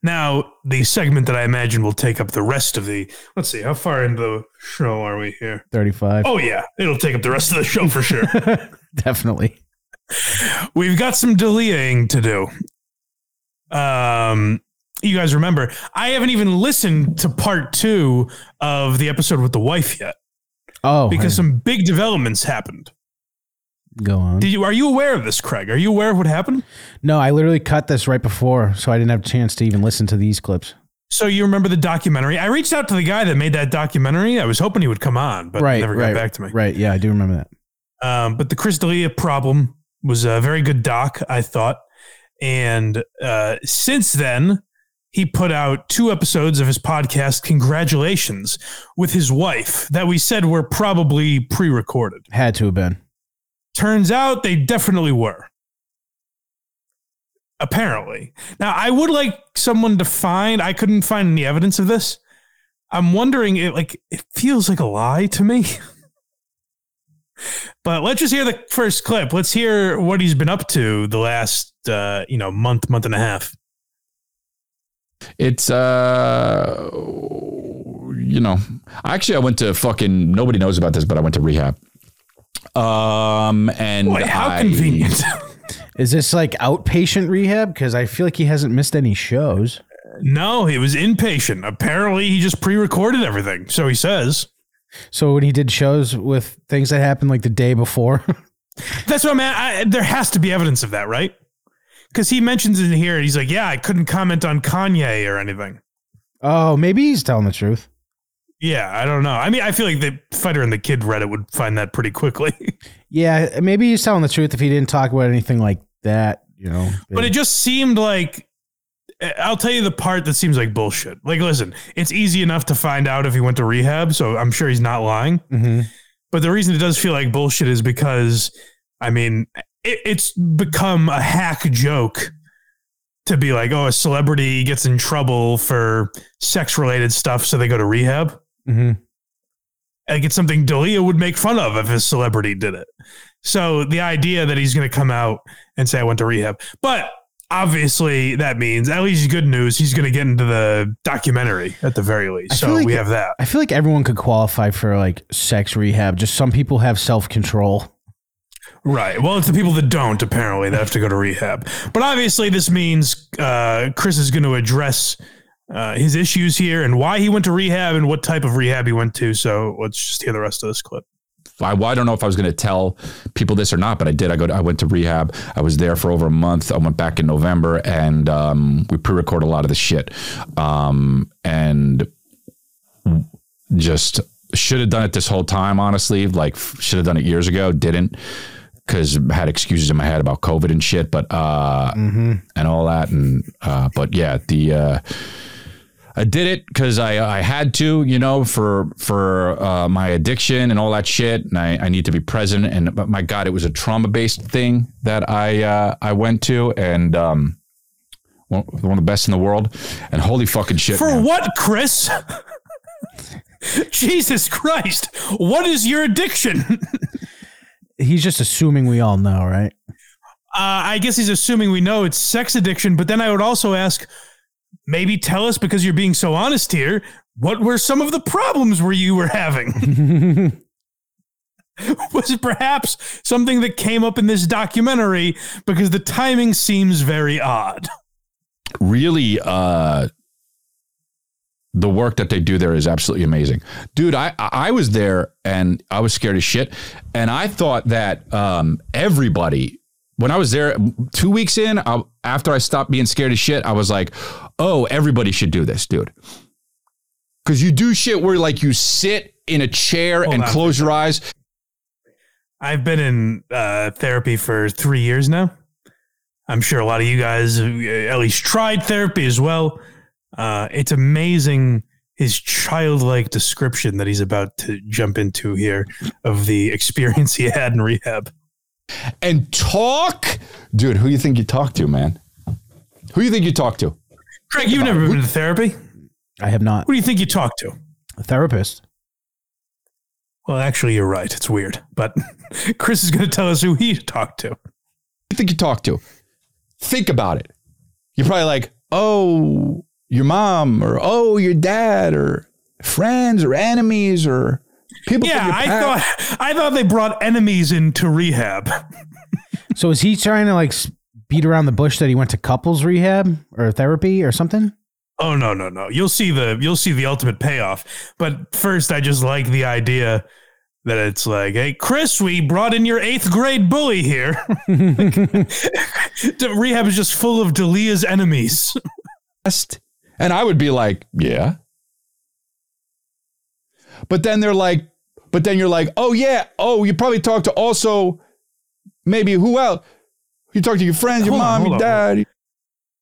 Now, the segment that I imagine will take up the rest of the. Let's see, how far into the show are we here? 35. Oh, yeah, it'll take up the rest of the show for sure. Definitely. We've got some deleting to do. Um, you guys remember, I haven't even listened to part two of the episode with the wife yet Oh, because I- some big developments happened. Go on. Did you? Are you aware of this, Craig? Are you aware of what happened? No, I literally cut this right before, so I didn't have a chance to even listen to these clips. So you remember the documentary? I reached out to the guy that made that documentary. I was hoping he would come on, but right, never right, got back to me. Right, yeah, I do remember that. Um, but the Chris D'Elia problem was a very good doc, I thought. And uh, since then, he put out two episodes of his podcast, Congratulations, with his wife that we said were probably pre recorded. Had to have been. Turns out they definitely were. Apparently. Now, I would like someone to find, I couldn't find any evidence of this. I'm wondering, it, like, it feels like a lie to me. but let's just hear the first clip. Let's hear what he's been up to the last, uh, you know, month, month and a half. It's uh you know, actually I went to fucking nobody knows about this, but I went to rehab. Um and Boy, how I- convenient. Is this like outpatient rehab? Because I feel like he hasn't missed any shows. no, he was inpatient. Apparently, he just pre recorded everything. So he says. So when he did shows with things that happened like the day before, That's what I'm at. I, there has to be evidence of that, right? Because he mentions in here, he's like, "Yeah, I couldn't comment on Kanye or anything." oh, maybe he's telling the truth. Yeah, I don't know. I mean, I feel like the fighter and the kid Reddit would find that pretty quickly. Yeah, maybe he's telling the truth if he didn't talk about anything like that. You know, but it just seemed like I'll tell you the part that seems like bullshit. Like, listen, it's easy enough to find out if he went to rehab, so I'm sure he's not lying. Mhm. But the reason it does feel like bullshit is because, I mean, it, it's become a hack joke to be like, oh, a celebrity gets in trouble for sex related stuff, so they go to rehab. Mhm. Like it's something D'Elia would make fun of if a celebrity did it. So the idea that he's going to come out and say I went to rehab, but obviously that means at least good news. He's going to get into the documentary at the very least. So like- we have that. I feel like everyone could qualify for like sex rehab. Just some people have self control. Right. Well, it's the people that don't apparently that have to go to rehab. But obviously, this means uh, Chris is going to address uh, his issues here and why he went to rehab and what type of rehab he went to. So let's just hear the rest of this clip. I, well, I don't know if I was going to tell people this or not, but I did. I go. To, I went to rehab. I was there for over a month. I went back in November, and um, we pre-record a lot of the shit, um, and just should have done it this whole time. Honestly, like should have done it years ago. Didn't because had excuses in my head about COVID and shit, but uh, and all that, and uh, but yeah, the. Uh, I did it because I I had to, you know, for for uh, my addiction and all that shit, and I, I need to be present. And but my God, it was a trauma based thing that I uh, I went to, and um, one, one of the best in the world. And holy fucking shit, For man. what, Chris? Jesus Christ. What is your addiction? uh, He's just assuming we all know, right? I guess he's assuming we know it's sex addiction, but then I would also ask maybe tell us because you're being so honest here what were some of the problems were you were having? Was it perhaps something that came up in this documentary because the timing seems very odd. Really uh the work that they do there is absolutely amazing. Dude i i was there and i was scared as shit. And i thought that um everybody when i was there two weeks in I, after i stopped being scared as shit i was like oh everybody should do this dude. Because you do shit where like you sit in a chair Hold and on. close your eyes. I've been in uh, therapy for three years now. I'm sure a lot of you guys uh, at least tried therapy as well. Uh, it's amazing his childlike description that he's about to jump into here of the experience he had in rehab. And talk dude who you think you talk to man? Who you think you talk to Craig, you've never been to therapy. I have not. Who do you think you talk to? A therapist. Well, actually, you're right. It's weird. But Chris is going to tell us who he talked to. You think you talk to? Think about it. You're probably like, oh, your mom, or oh, your dad, or friends, or enemies, or people. from Yeah, I thought I thought they brought enemies into rehab. So is he trying to like beat around the bush that he went to couples rehab or therapy or something? Oh no, no, no. You'll see the you'll see the ultimate payoff. But first I just like the idea that it's like, hey Chris, we brought in your eighth grade bully here. The Rehab is just full of D'Elia's enemies. And I would be like, yeah. But then they're like, but then you're like, oh yeah, oh, you probably talked to also maybe who else? You talk to your friends, your Hold mom, hold your on, dad.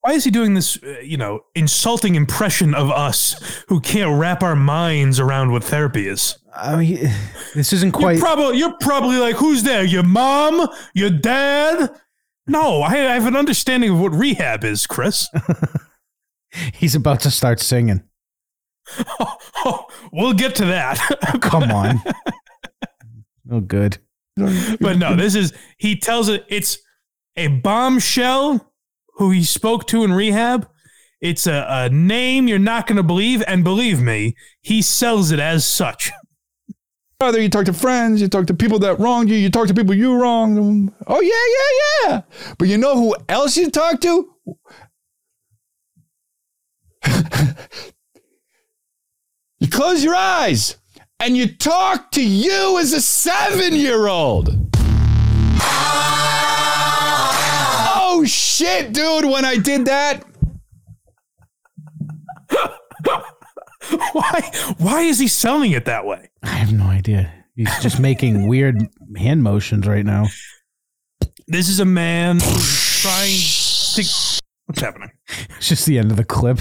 Why is he doing this, uh, you know, insulting impression of us who can't wrap our minds around what therapy is? I mean, this isn't You're quite. probably you're probably like, who's there? Your mom? Your dad? No, I, I have an understanding of what rehab is, Chris. he's about to start singing. we'll get to that. Come on. oh, good. but no, this is he tells it it's a bombshell who he spoke to in rehab. It's a, a name you're not going to believe, and believe me, he sells it as such. Brother, you talk to friends, you talk to people that wronged you, you talk to people you wronged. Oh yeah, yeah, yeah. But you know who else you talk to? you close your eyes and you talk to you as a seven-year-old. Oh shit, dude, when I did that. Why? Why is he selling it that way? I have no idea. He's just making weird hand motions right now. This is a man who's trying to. What's happening? It's just the end of the clip.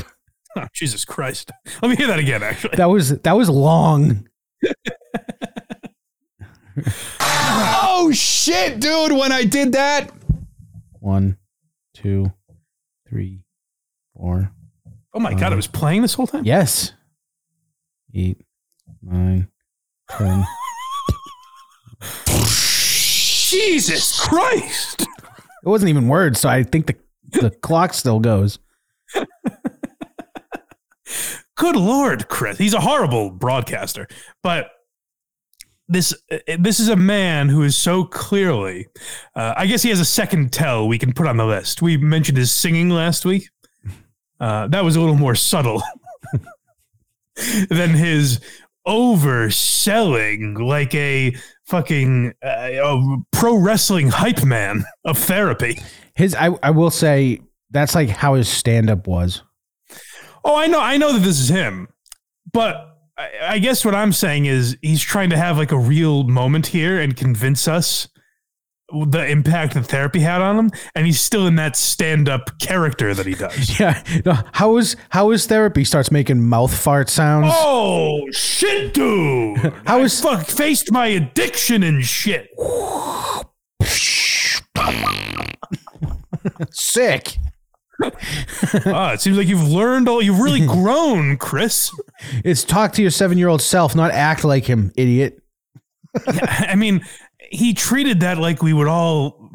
Oh, Jesus Christ! Let me hear that again. Actually, That was that was long. Oh shit, dude, when I did that. One, two, three, four. oh my God! It was playing this whole time. Yes. Eight, nine, ten. Jesus Christ! It wasn't even words, so I think the the clock still goes. Good Lord, Chris. He's a horrible broadcaster, but this this is a man who is so clearly. Uh, I guess he has a second tell we can put on the list. We mentioned his singing last week. Uh, that was a little more subtle than his overselling like a fucking uh, a pro wrestling hype man of therapy. His I I will say that's like how his stand up was. Oh, I know, I know that this is him, but I, I guess what I'm saying is he's trying to have like a real moment here and convince us the impact that therapy had on him, and he's still in that stand-up character that he does. Yeah. No, how is how is therapy starts making mouth fart sounds? oh shit, dude! How I is- fuck faced my addiction and shit? Sick. Ah, it seems like you've learned all. You've really grown, Chris. It's talk to your seven year old self, not act like him, idiot. I mean, he treated that like we would all,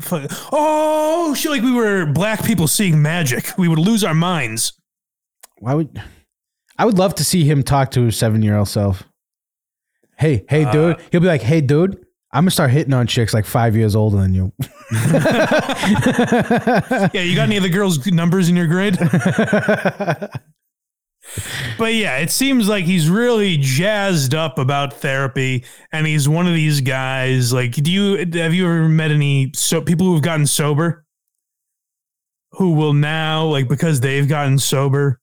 oh shit, like we were black people seeing magic. We would lose our minds. Why would I would love to see him talk to his seven year old self. Hey, hey, Uh, dude. He'll be like, hey, dude, I'm gonna start hitting on chicks like five years older than you. Yeah, you got any of the girls' numbers in your grade? but yeah, it seems like he's really jazzed up about therapy, and he's one of these guys. Like, do you have you ever met any so people who have gotten sober, who will now like because they've gotten sober,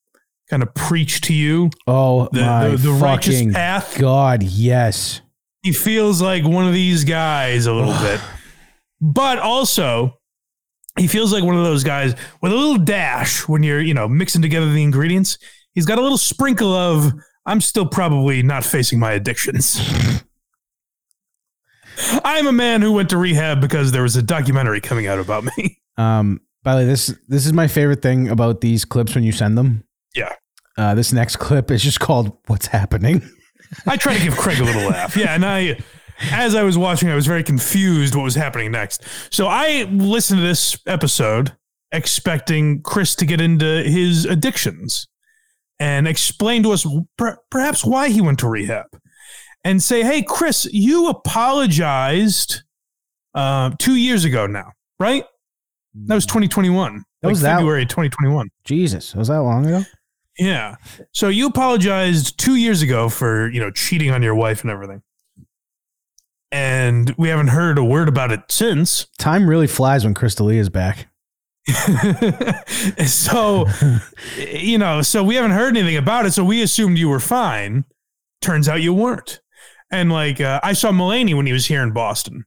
kind of preach to you Oh the my the, the righteous fucking path? god, yes. he feels like one of these guys a little bit. But also, he feels like one of those guys with a little dash when you're, you know, mixing together the ingredients. He's got a little sprinkle of, I'm still probably not facing my addictions. I'm a man who went to rehab because there was a documentary coming out about me. Um, by the way, this this is my favorite thing about these clips when you send them. Yeah. Uh, this next clip is just called "What's Happening." I try to give Craig a little laugh. Yeah, and I as I was watching, I was very confused what was happening next. So I listened to this episode expecting Chris to get into his addictions and explain to us per- perhaps why he went to rehab and say, Hey, Chris, you apologized uh, two years ago now, right? That was 2021. That like was that- February 2021. Jesus, was that long ago? Yeah. So you apologized two years ago for, you know, cheating on your wife and everything. And we haven't heard a word about it since. Time really flies when Chris D'Elia is back. so, you know, so we haven't heard anything about it. So we assumed you were fine. Turns out you weren't. And like, uh, I saw Mulaney when he was here in Boston.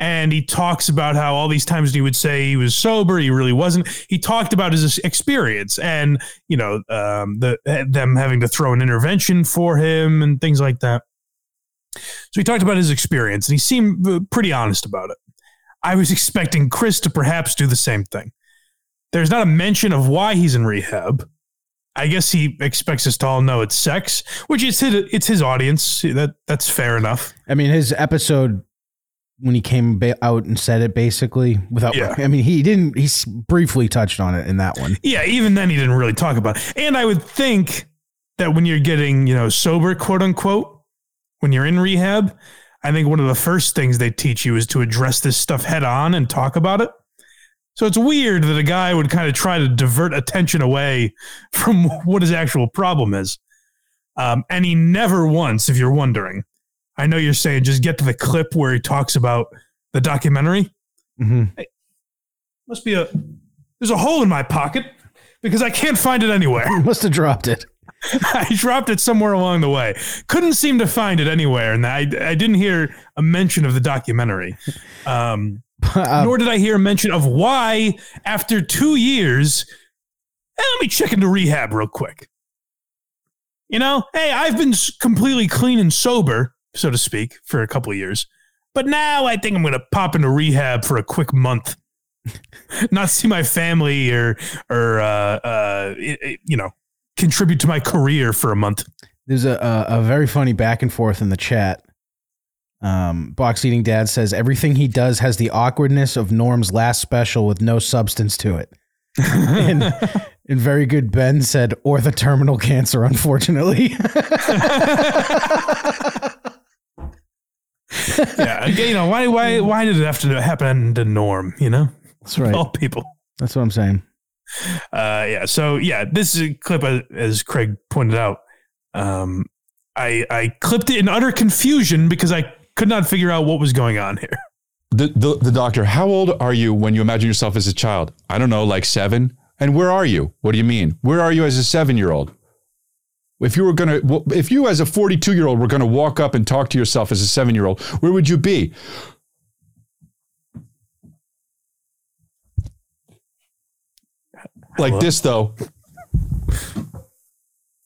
And he talks about how all these times he would say he was sober, he really wasn't. He talked about his experience and, you know, um, the, them having to throw an intervention for him and things like that. So he talked about his experience and he seemed uh, pretty honest about it. I was expecting Chris to perhaps do the same thing. There's not a mention of why he's in rehab. I guess he expects us to all know it's sex, which is his, it's his audience. That that's fair enough. I mean, his episode when he came ba- out and said it basically without. Yeah. I mean, he didn't. He briefly touched on it in that one. Yeah, even then he didn't really talk about it. And I would think that when you're getting, you know, sober, quote unquote, when you're in rehab, I think one of the first things they teach you is to address this stuff head on and talk about it. So it's weird that a guy would kind of try to divert attention away from what his actual problem is. Um, and he never once, if you're wondering, I know you're saying just get to the clip where he talks about the documentary. hmm Must be a there's a hole in my pocket because I can't find it anywhere. Must have dropped it. I dropped it somewhere along the way. Couldn't seem to find it anywhere, and I, I didn't hear a mention of the documentary. Um, Uh, nor did I hear a mention of why, after two years, eh, let me check into rehab real quick. You know, hey, I've been completely clean and sober, so to speak, for a couple of years, but now I think I'm going to pop into rehab for a quick month, not see my family or or uh, uh, you know contribute to my career for a month. There's a, a a very funny back and forth in the chat. Um, Box Eating Dad says everything he does has the awkwardness of Norm's last special with no substance to it. and, and very good Ben said, or the terminal cancer, unfortunately. yeah, you know why why why did it have to happen to Norm? You know, That's right. all people. That's what I'm saying. Uh, yeah. So yeah, this is a clip uh, as Craig pointed out. Um, I I clipped it in utter confusion because I could not figure out what was going on here. The, the the doctor, how old are you when you imagine yourself as a child? I don't know, like seven. And where are you? What do you mean? Where are you as a seven year old? If you were gonna, if you as a forty two year old were gonna walk up and talk to yourself as a seven year old, where would you be? Like Hello? this though.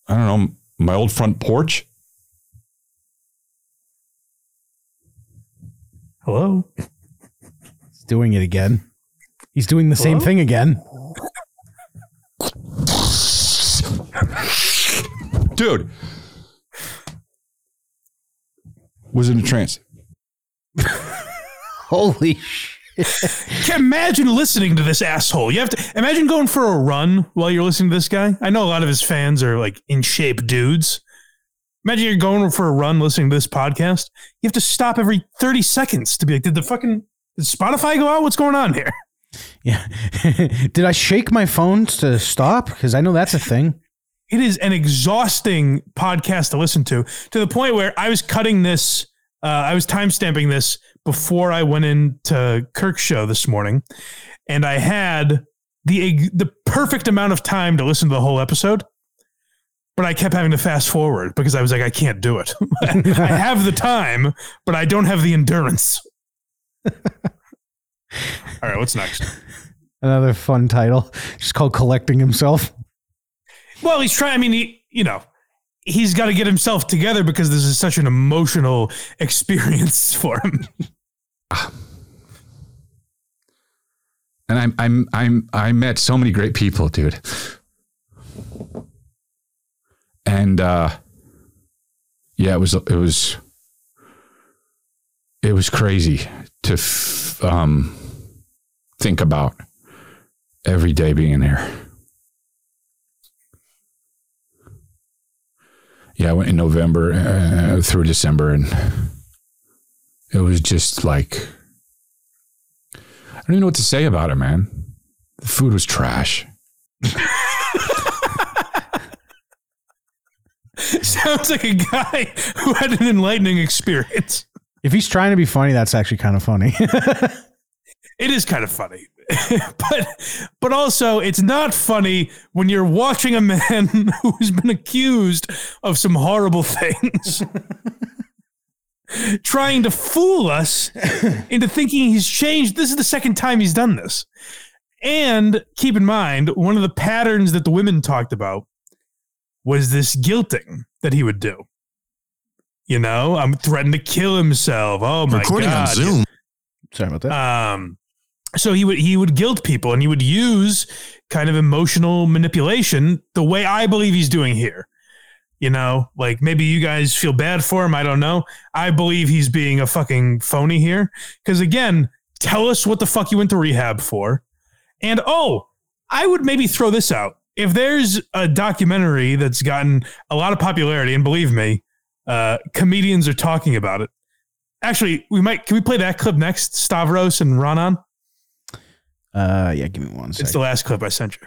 I don't know, my old front porch. Hello. He's doing it again. He's doing the same thing again. Dude. Was in a trance. Holy shit. Imagine listening to this asshole. You have to imagine going for a run while you're listening to this guy. I know a lot of his fans are like in shape dudes. Imagine you're going for a run listening to this podcast. You have to stop every 30 seconds to be like, did the fucking did Spotify go out? What's going on here? Yeah. Did I shake my phone to stop? Because I know that's a thing. It is an exhausting podcast to listen to, to the point where I was cutting this, uh, I was timestamping this before I went into Kirk's show this morning, and I had the the perfect amount of time to listen to the whole episode. But I kept having to fast forward because I was like, I can't do it. I have the time, but I don't have the endurance. All right, what's next? Another fun title. Just called Collecting Himself. Well, he's trying. I mean, he, you know, he's got to get himself together because this is such an emotional experience for him. And I'm I'm I'm I met so many great people, dude. And uh yeah, it was it was it was crazy to f- um, think about every day being there. Yeah, I went in November uh, through December, and it was just like I don't even know what to say about it, man. The food was trash. Sounds like a guy who had an enlightening experience. If he's trying to be funny, that's actually kind of funny. It is kind of funny. but but also it's not funny when you're watching a man who's been accused of some horrible things. trying to fool us into thinking he's changed. This is the second time he's done this. And keep in mind, one of the patterns that the women talked about was this guilting that he would do. You know, I'm threatened to kill himself. Oh my god. Recording god. on Zoom. Sorry about that. Um, so he would he would guilt people and he would use kind of emotional manipulation the way I believe he's doing here. You know, like maybe you guys feel bad for him. I don't know. I believe he's being a fucking phony here. Because again, tell us what the fuck you went to rehab for. And oh, I would maybe throw this out. If there's a documentary that's gotten a lot of popularity, and believe me, uh, comedians are talking about it. Actually, we might. Can we play that clip next? Stavros and Ronan. Uh, yeah, give me one It's second. the last clip I sent you.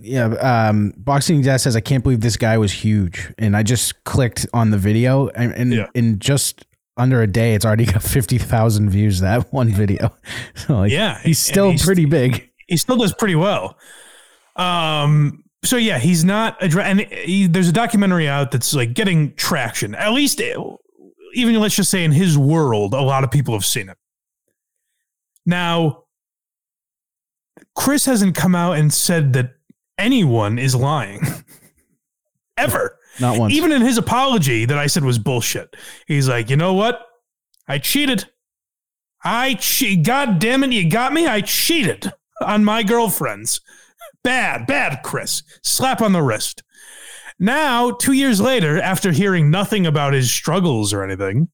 yeah, um, Boxing Dad says I can't believe this guy was huge, and I just clicked on the video, and, and Yeah. in just under a day, it's already got fifty thousand views. That one video, so like, Yeah, he's still he's- pretty big. He still does pretty well. Um. So yeah, he's not. Addre- and he, there's a documentary out that's like getting traction. At least, even let's just say in his world, a lot of people have seen it. Now, Chris hasn't come out and said that anyone is lying. Ever. Not once. Even in his apology that I said was bullshit. He's like, you know what? I cheated. I cheat. God damn it, you got me. I cheated on my girlfriends. Bad, bad, Chris. Slap on the wrist. Now, two years later, after hearing nothing about his struggles or anything,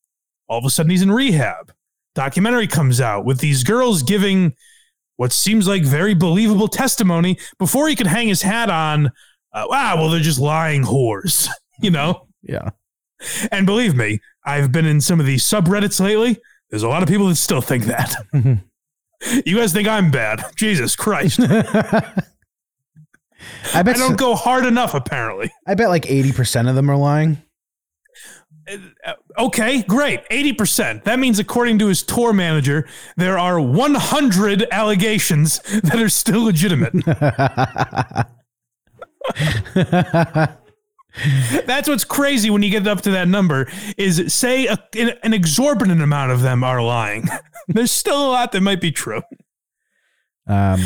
all of a sudden he's in rehab. Documentary comes out with these girls giving what seems like very believable testimony before he could hang his hat on, uh, wow, well, they're just lying whores, you know? yeah, And believe me, I've been in some of these subreddits lately. There's a lot of people that still think that. you guys think I'm bad. Jesus Christ. I I don't go hard enough, apparently. I bet like eighty percent of them are lying. Uh, Okay, great. 80%. That means, according to his tour manager, there are 100 allegations that are still legitimate. That's what's crazy when you get up to that number is say a, an exorbitant amount of them are lying. There's still a lot that might be true. um,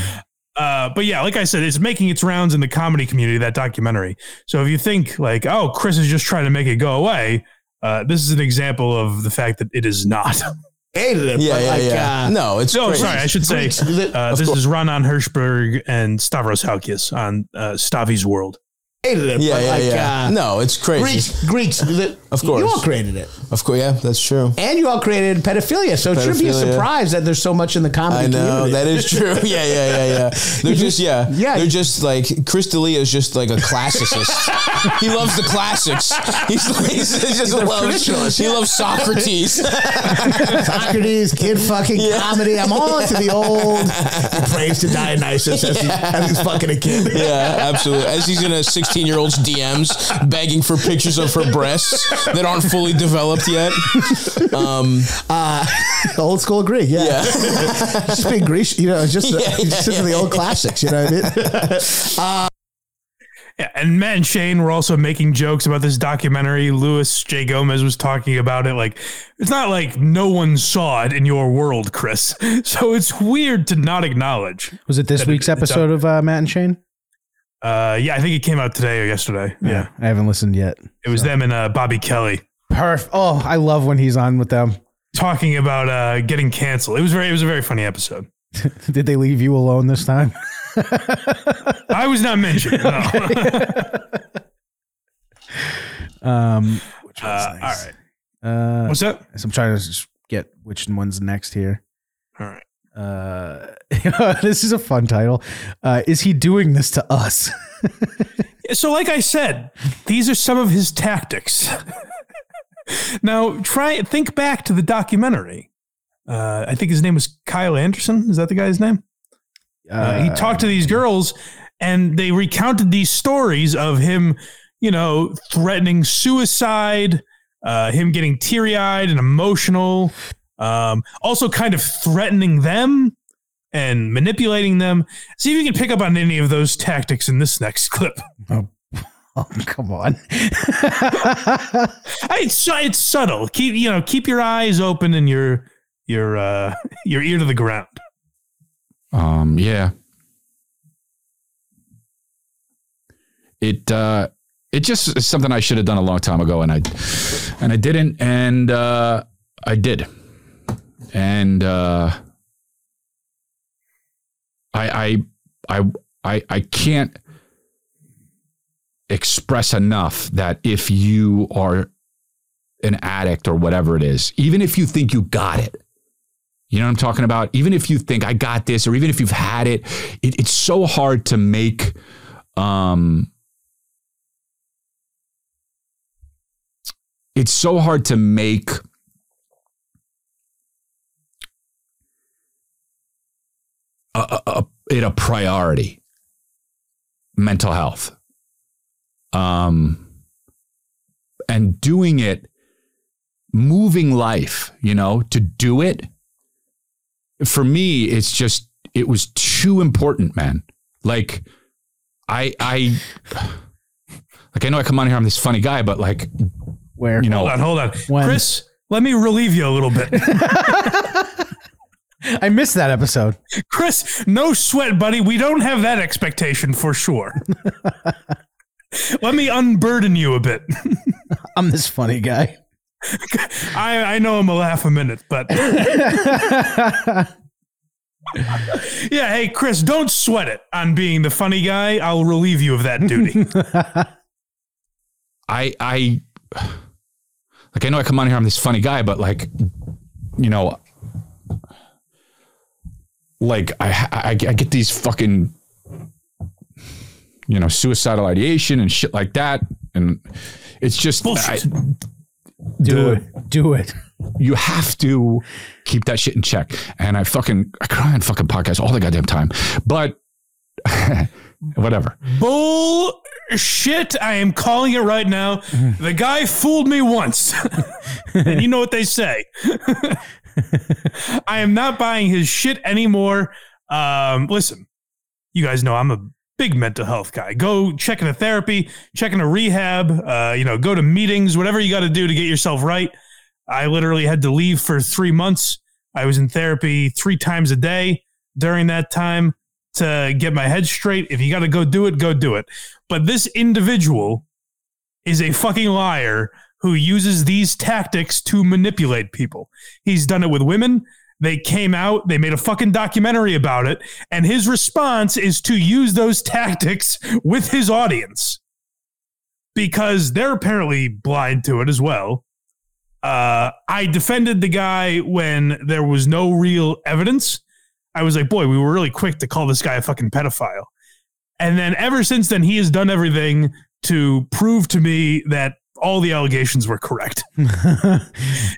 Uh, but yeah, like I said, it's making its rounds in the comedy community, that documentary. So if you think like, oh, Chris is just trying to make it go away, uh, this is an example of the fact that it is not. Hated it. Yeah, but yeah, like, yeah. Uh, no, it's No, crazy. sorry, I should say uh, this is Ronan Hirschberg and Stavros Halkias on uh, Stavvy's World. Hated it. Yeah, but yeah, like, yeah. Uh, no, it's crazy. Greeks, Greeks, li- Of course, You all created it. Of course, yeah, that's true. And you all created pedophilia, so it shouldn't be a surprise that there's so much in the comedy I know community. that is true. Yeah, yeah, yeah, yeah. They're just yeah, Yeah. They're just like Chris D'Elia is just like a classicist. he loves the classics. He's, he's, he just a loves he loves Socrates. Socrates, kid fucking comedy. I'm all into the old. He prays to Dionysus as, he's, as he's fucking a kid. yeah, absolutely. As he's in a 16 year old's DMs begging for pictures of her breasts that aren't fully developed yet. Um, Uh, old school Greek, yeah. yeah. just being Greece, you know, just, uh, Yeah, just yeah, into the old yeah. classics, you know what I mean? Yeah, and Matt and Shane were also making jokes about this documentary. Louis J. Gomez was talking about it. Like, it's not like no one saw it in your world, Chris. So it's weird to not acknowledge. was it this That it- week's episode of uh, Matt and Shane? Uh, yeah, I think it came out today or yesterday. Yeah, I haven't listened yet. it was them and uh, Bobby Kelly Perf. Oh, I love when he's on with them. talking about uh, getting canceled. It was very, it was a very funny episode. Did they leave you alone this time? I was not mentioned. No. Um, which Uh, nice? all right. Uh, What's up? so I'm trying to just get which one's next here. All right. Uh, this is a fun title. Uh, is he doing this to us? So, like I said, these are some of his tactics. now, try think back to the documentary. Uh, I think his name was Kyle Anderson. Is that the guy's name? Uh, he talked to these girls, and they recounted these stories of him, you know, threatening suicide, uh, him getting teary eyed and emotional, um, also kind of threatening them and manipulating them. See if you can pick up on any of those tactics in this next clip. Oh, oh, come on. it's it's subtle. Keep you know keep your eyes open and your your uh, your ear to the ground. Um, yeah. It uh it just is something I should have done a long time ago and I and I didn't and uh I did. And uh I I I I I can't express enough that if you are an addict or whatever it is, even if you think you got it, you know what I'm talking about? Even if you think I got this, or even if you've had it, it it's so hard to make um it's so hard to make a, a, a- it a priority mental health um and doing it moving life you know to do it for me it's just it was too important man like i i like i know i come on here i'm this funny guy but like Where? you know Hold on, hold on, When? Chris. Let me relieve you a little bit, I missed that episode. Chris. No sweat, buddy. We don't have that expectation for sure. Let me unburden you a bit. I'm this funny guy. I I know I'm a laugh a minute, but yeah. Hey, Chris, don't sweat it on being the funny guy. I'll relieve you of that duty. I I like I know I come on here I'm this funny guy, but like you know like I I, I get these fucking you know suicidal ideation and shit like that, and it's just. I- Do the- it. Do it. you have to keep that shit in check. And I fucking I cry on fucking podcasts all the goddamn time, but whatever. Bullshit. I am calling it right now. Mm. The guy fooled me once. and you know what they say. I am not buying his shit anymore. Um, listen, you guys know I'm a big mental health guy. Go check in a therapy, check in a rehab, uh, you know, go to meetings, whatever you got to do to get yourself right. I literally had to leave for three months. I was in therapy three times a day during that time to get my head straight. If you got to go do it, go do it. But this individual is a fucking liar who uses these tactics to manipulate people. He's done it with women. They came out, they made a fucking documentary about it, and his response is to use those tactics with his audience because they're apparently blind to it as well. Uh, I defended the guy when there was no real evidence. I was like, boy, we were really quick to call this guy a fucking pedophile. And then ever since then, he has done everything to prove to me that all the allegations were correct.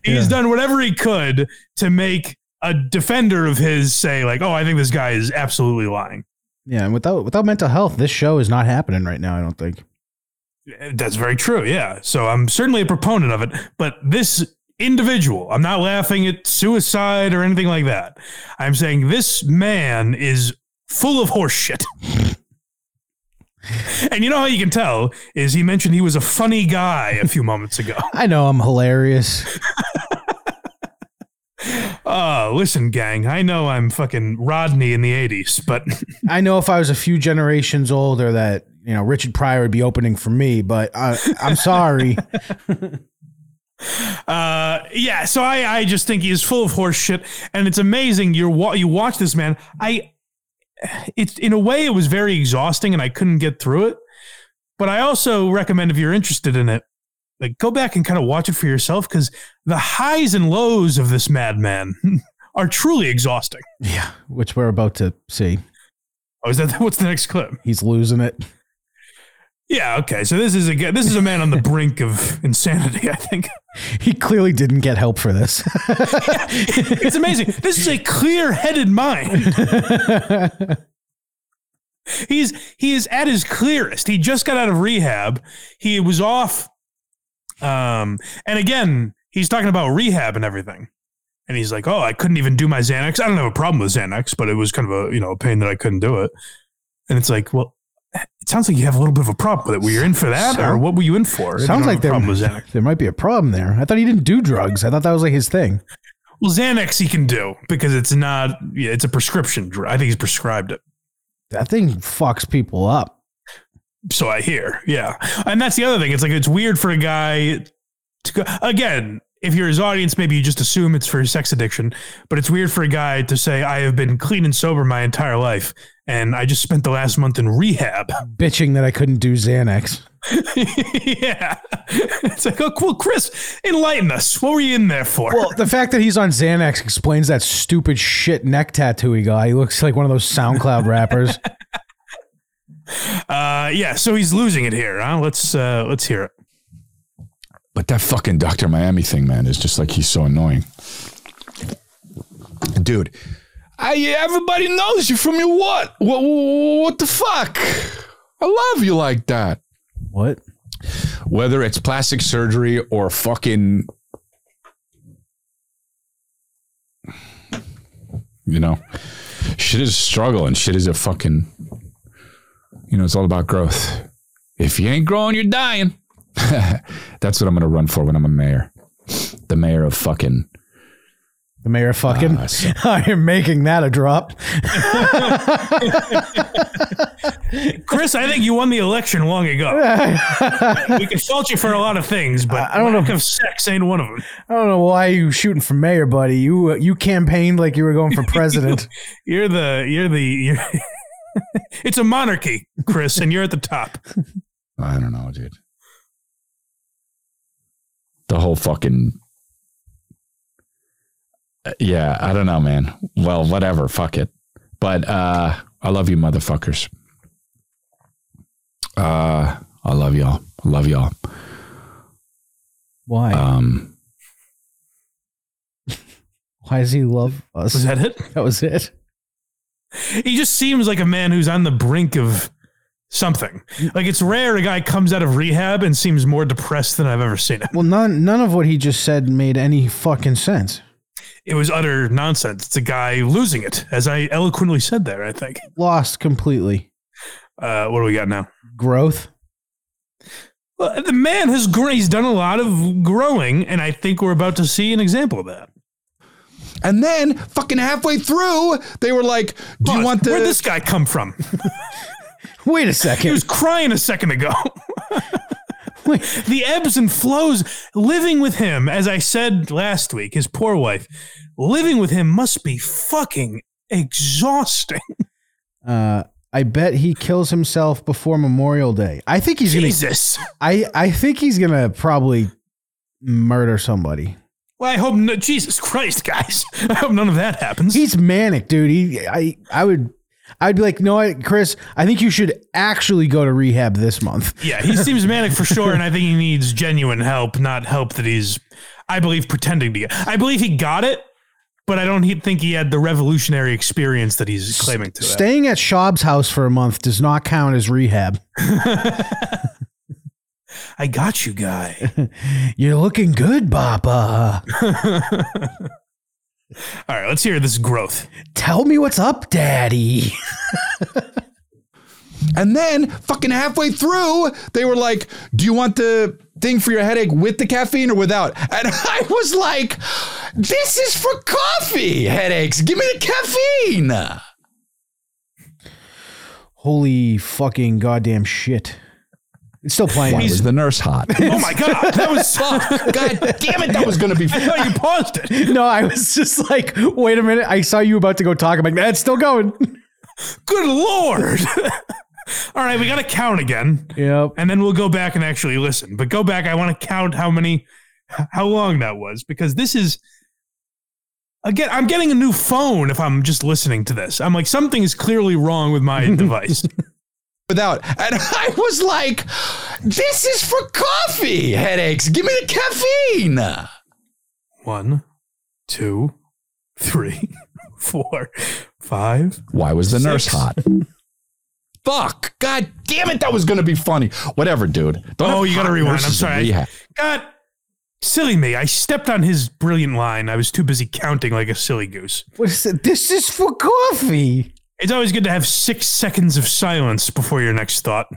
He's done whatever he could to make a defender of his say, like, oh, I think this guy is absolutely lying. Yeah, and without without mental health, this show is not happening right now. I don't think. Eh, that's very true. Yeah. So I'm certainly a proponent of it. But this individual, I'm not laughing at suicide or anything like that. I'm saying this man is full of horse shit. and you know how you can tell is he mentioned he was a funny guy a few moments ago. I know I'm hilarious. Oh, listen, gang. I know I'm fucking Rodney in the 80s, but I know if I was a few generations older, that you know Richard Pryor would be opening for me. But I, I'm sorry. uh yeah so i i just think he is full of horse shit and it's amazing you're you watch this man i it's in a way it was very exhausting and i couldn't get through it but i also recommend if you're interested in it like go back and kind of watch it for yourself because the highs and lows of this madman are truly exhausting. Yeah, which we're about to see. Oh, is that what's the next clip? He's losing it. Yeah, okay. So this is a this is a man on the brink of insanity. I think He clearly didn't get help for this. it's amazing. This is a clear-headed mind. He's he is at his clearest. He just got out of rehab. He was off. Um, and again, he's talking about rehab and everything. And he's like, "Oh, I couldn't even do my Xanax. I don't have a problem with Xanax, but it was kind of a you know a pain that I couldn't do it." And it's like, well, it sounds like you have a little bit of a problem with it. Were you in for that, or what were you in for? Sounds like there, problem with Xanax. there might be a problem there. I thought he didn't do drugs. I thought that was like his thing. Well, Xanax he can do because it's not. Yeah, it's a prescription drug. I think he's prescribed it. That thing fucks people up. So I hear, yeah. And that's the other thing. It's like it's weird for a guy to go again. If you're his audience, maybe you just assume it's for his sex addiction. But it's weird for a guy to say, "I have been clean and sober my entire life, and I just spent the last month in rehab." Bitching that I couldn't do Xanax. yeah, it's like, oh, well, Chris, enlighten us. What were you in there for? Well, the fact that he's on Xanax explains that stupid shit neck tattoo he got. He looks like one of those SoundCloud rappers. Uh, yeah. So he's losing it here. Huh? Let's uh, let's hear it. But that fucking Dr. Miami thing, man, is just like he's so annoying. Dude, I, everybody knows you from your what? What, what the fuck? I love you like that. What? Whether it's plastic surgery or fucking, you know, shit is a struggle and shit is a fucking, you know, it's all about growth. If you ain't growing, you're dying. That's what I'm going to run for when I'm a mayor. The mayor of fucking. The mayor of fucking. Ah, so- I am making that a drop. Chris, I think you won the election long ago. we can fault you for a lot of things, but I don't know lack if- of sex ain't one of them. I don't know why you shooting for mayor, buddy. You uh, you campaigned like you were going for president. You're the you're the you're it's a monarchy, Chris, and you're at the top. I don't know, dude. The whole fucking. Yeah, I don't know, man. Well, whatever. Fuck it. But uh I love you, motherfuckers. Uh I love y'all. I love y'all. Why? Um why does he love us? Was that it? That was it. He just seems like a man who's on the brink of something. Like it's rare a guy comes out of rehab and seems more depressed than I've ever seen him. Well, none none of what he just said made any fucking sense. It was utter nonsense. It's a guy losing it, as I eloquently said there, I think. Lost completely. Uh, what do we got now? Growth. Well, the man has grown. He's done a lot of growing, and I think we're about to see an example of that. and then fucking halfway through, they were like, "Do you want the Where'd this guy come from? Wait a second. He was crying a second ago. Wait. the ebbs and flows, living with him, as I said last week, his poor wife, living with him must be fucking exhausting. Uh, I bet he kills himself before Memorial Day. I think he's gonna. Jesus. I I think he's gonna probably murder somebody. Well, I hope no, Jesus Christ, guys. I hope none of that happens. He's manic, dude. He I I would. I'd be like, no, what, Chris. I think you should actually go to rehab this month. yeah, he seems manic for sure, and I think he needs genuine help, not help that he's, I believe, pretending to get. I believe he got it, but I don't think he had the revolutionary experience that he's claiming to. have. Staying at Schaub's house for a month does not count as rehab. I got you, guy. You're looking good, Papa. All right, let's hear this growth. Tell me what's up, Daddy. And then fucking halfway through, they were like, "Do you want the thing for your headache with the caffeine or without?" And I was like, "This is for coffee headaches. Give me the caffeine." Holy fucking goddamn shit! It's still playing. Why was the nurse hot? Oh my god, that was so. God damn it, that was gonna be. I thought you paused it. no, I was just like, wait a minute. I saw you about to go talk. I'm like, that's still going. Good lord. All right, we got to count again, Yep. and then we'll go back and actually listen. But go back. I want to count how many, how long that was because this is. Again, I'm getting a new phone if I'm just listening to this. I'm like, something is clearly wrong with my device. Without. And I was like, this is for coffee headaches. Give me the caffeine. One, two, three, four, five. Why was the nurse hot? Fuck. God damn it. That was going to be funny. Whatever, dude. Don't Oh, you gotta rewind. I'm sorry. rehab. God, silly me. I stepped on his brilliant line. I was too busy counting like a silly goose. What is it? This is for coffee. It's always good to have six seconds of silence before your next thought.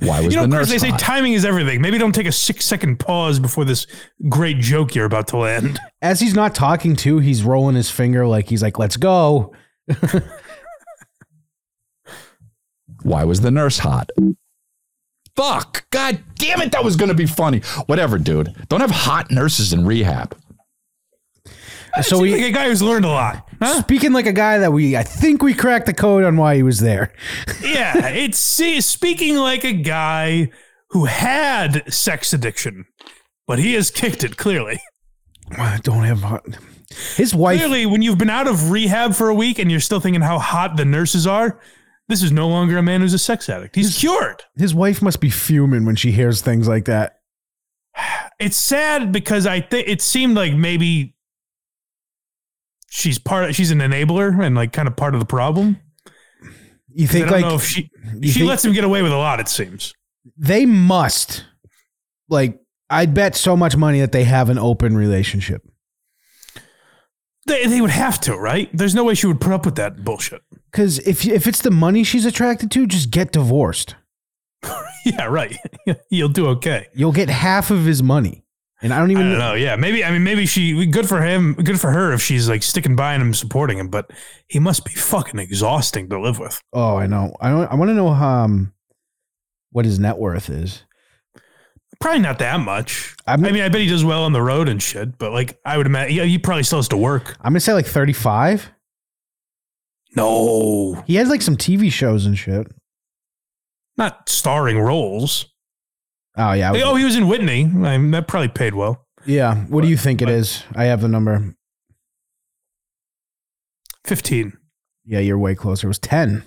Why was You know, the nurse they say hot? timing is everything. Maybe don't take a six second pause before this great joke you're about to land. As he's not talking to, he's rolling his finger like he's like, let's go. Why was the nurse hot? Fuck. God damn it. That was going to be funny. Whatever, dude. Don't have hot nurses in rehab. So we like a guy who's learned a lot. Huh? speaking like a guy that we I think we cracked the code on why he was there. yeah, it's see, speaking like a guy who had sex addiction, but he has kicked it clearly. I don't have hot. His wife Clearly, when you've been out of rehab for a week and you're still thinking how hot the nurses are, this is no longer a man who's a sex addict. He's cured. his wife must be fuming when she hears things like that. It's sad because I think it seemed like maybe she's part. She's an enabler and like kind of part of the problem. You 'Cause I don't like know if she she think- lets him get away with a lot. It seems. they must like I'd bet so much money that they have an open relationship. They, they would have to, right? There's no way she would put up with that bullshit. Because if if it's the money she's attracted to, just get divorced. Yeah, right. You'll do okay. You'll get half of his money, and I don't I even don't know. Yeah, maybe. I mean, maybe she. Good for him. Good for her if she's like sticking by him, supporting him. But he must be fucking exhausting to live with. Oh, I know. I don't, I want to know um what his net worth is. Probably not that much. I'm, I mean, I bet he does well on the road and shit. But like, I would imagine he, he probably still has to work. I'm gonna say like 35. No, He has like some TV shows and shit. not starring roles. Oh yeah. Was- oh, he was in Whitney. I mean, that probably paid well. yeah. What do you think it but- is? I have the number. Fifteen. Yeah, you're way closer. It was 10.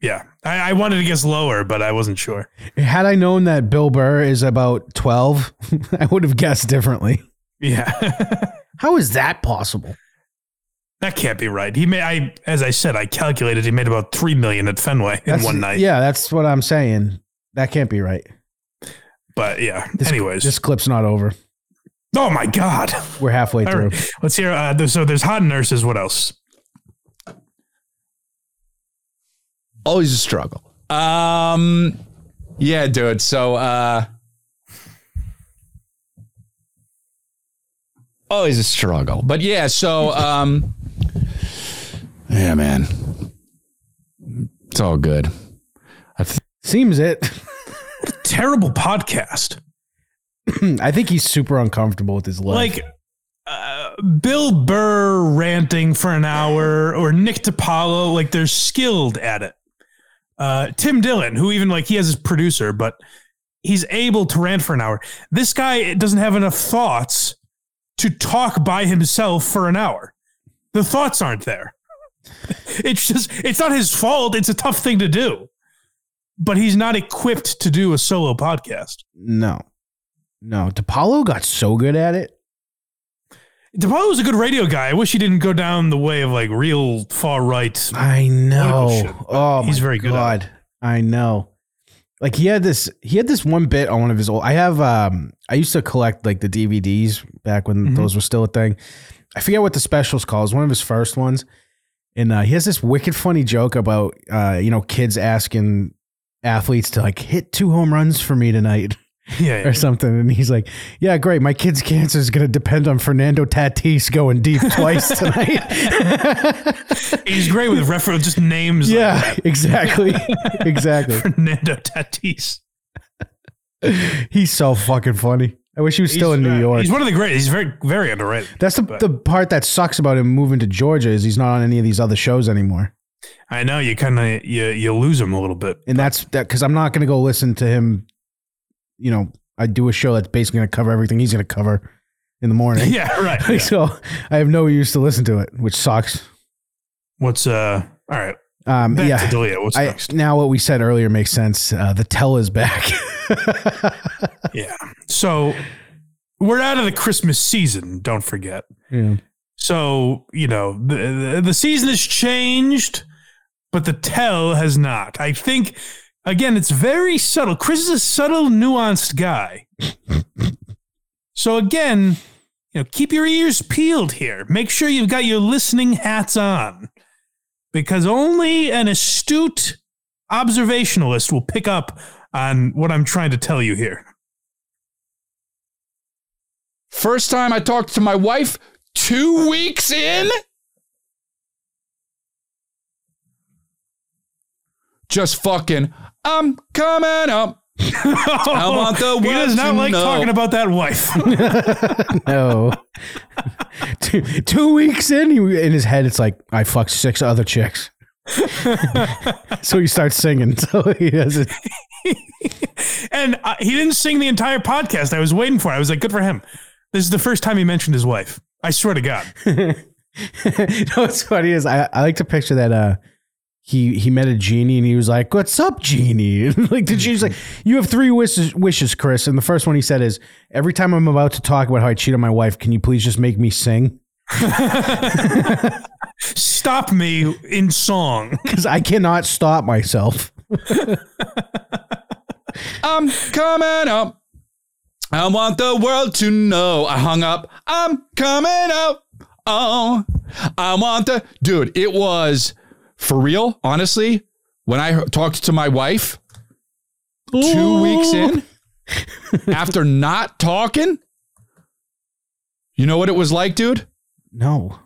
Yeah, I, I wanted to guess lower, but I wasn't sure. Had I known that Bill Burr is about 12, I would have guessed differently. Yeah, How is that possible? that can't be right. He made. I, as I said, I calculated he made about three million at Fenway in That's- one night. Yeah, that's what I'm saying. That can't be right. But yeah. This, Anyways, this clip's not over. oh my god. We're halfway through. right, let's hear. Uh, there's- so there's hot nurses. What else? always a struggle. Um, yeah, dude. So, uh, always a struggle. But yeah, so, um, yeah, man, it's all good. I th- Seems it. Terrible podcast. I think he's super uncomfortable with his life. Like uh, Bill Burr ranting for an hour, or Nick DiPaolo. Like they're skilled at it. Uh, Tim Dillon, who even like he has his producer, but he's able to rant for an hour. This guy doesn't have enough thoughts to talk by himself for an hour. The thoughts aren't there. It's just it's not his fault. It's a tough thing to do. But he's not equipped to do a solo podcast. no. No. DiPaolo got so good at it. DiPaolo was a good radio guy. I wish he didn't go down the way of like real far right. I know. shit, oh, he's my very good God. I know. Like he had this, he had this one bit on one of his old. I have, um, I used to collect like the DVDs back when Mhm. those were still a thing. I forget what the specials called. It was one of his first ones, and uh, he has this wicked funny joke about, uh, you know, kids asking athletes to like hit two home runs for me tonight. Yeah, yeah. or something. And he's like, "Yeah, great. My kid's cancer is going to depend on Fernando Tatis going deep twice tonight." he's great with reference just names. like yeah, exactly, exactly. Fernando Tatis. He's so fucking funny. I wish he was still He's, in New uh, York. He's one of the great. He's very, very underrated. That's the but- the part that sucks about him moving to Georgia is he's not on any of these other shows anymore. I know you kind of you you lose him a little bit. and that's that because I'm not going to go listen to him. You know, I do a show that's basically going to cover everything he's going to cover in the morning. Yeah, right. yeah. so I have no use to listen to it, which sucks. What's uh? All right. Um, Back yeah. D'Elia. What's I, next? now what we said earlier makes sense. Uh, the tell is back. Yeah. So we're out of the Christmas season. Don't forget. yeah. So you know the the, the season has changed, but the tell has not. I think again it's very subtle. Chris is a subtle, nuanced guy. so again, you know, keep your ears peeled here. Make sure you've got your listening hats on, because only an astute observationalist will pick up on what I'm trying to tell you here. First time I talked to my wife, two weeks in. Just fucking, I'm coming up. I want the he does not like know. talking about that wife. No. two, two weeks in, he, in his head, it's like, I fucked six other chicks. so he starts singing. So he doesn't. and uh, he didn't sing the entire podcast. I was waiting for it. I was like, good for him. This is the first time he mentioned his wife. I swear to God. no, what's funny is I, I like to picture that uh he he met a genie and he was like, "What's up, genie?" like the genie's like, "You have three wishes, wishes, Chris." And the first one he said is, "Every time I'm about to talk about how I cheat on my wife, can you please just make me sing? Stop me in song. Because I cannot stop myself." I'm coming up. I want the world to know. I hung up. I'm coming up. Oh, I want the dude. It was for real. Honestly, when I talked to my wife two weeks in, after not talking, you know what it was like, dude. No.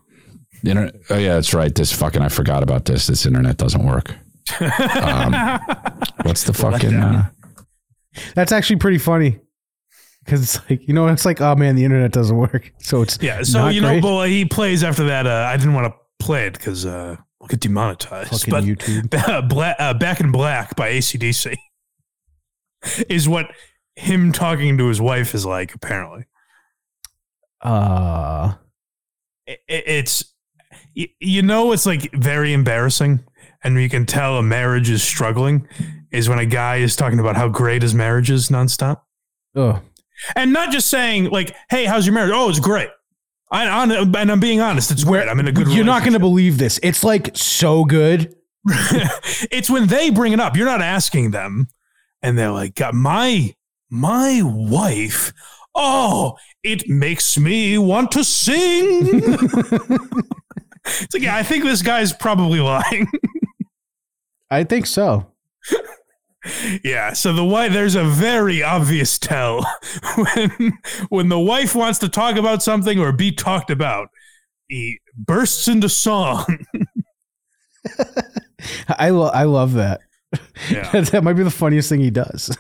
Internet. Oh yeah, that's right. This fucking. I forgot about this. This internet doesn't work. Um, what's the fucking? Uh, That's actually pretty funny. Because it's like, you know, it's like, oh man, the internet doesn't work. So it's Yeah. So, not you know, great. but he plays after that. Uh, I didn't want to play it because uh, we'll get demonetized. Fucking but YouTube. Bla- uh, Back in Black by ACDC is what him talking to his wife is like, apparently. Uh, it, it's you know it's like very embarrassing and you can tell a marriage is struggling is when a guy is talking about how great his marriage is nonstop oh, and not just saying like hey how's your marriage oh it's great I, on, and i'm being honest it's great i'm in a good you're not going to believe this. It's like so good. it's when they bring it up you're not asking them and they're like "God, my my wife oh it makes me want to sing it's like yeah i think this guy's probably lying I think so. Yeah, so the wife there's a very obvious tell when when the wife wants to talk about something or be talked about, he bursts into song. I lo- I love that. Yeah. that might be the funniest thing he does.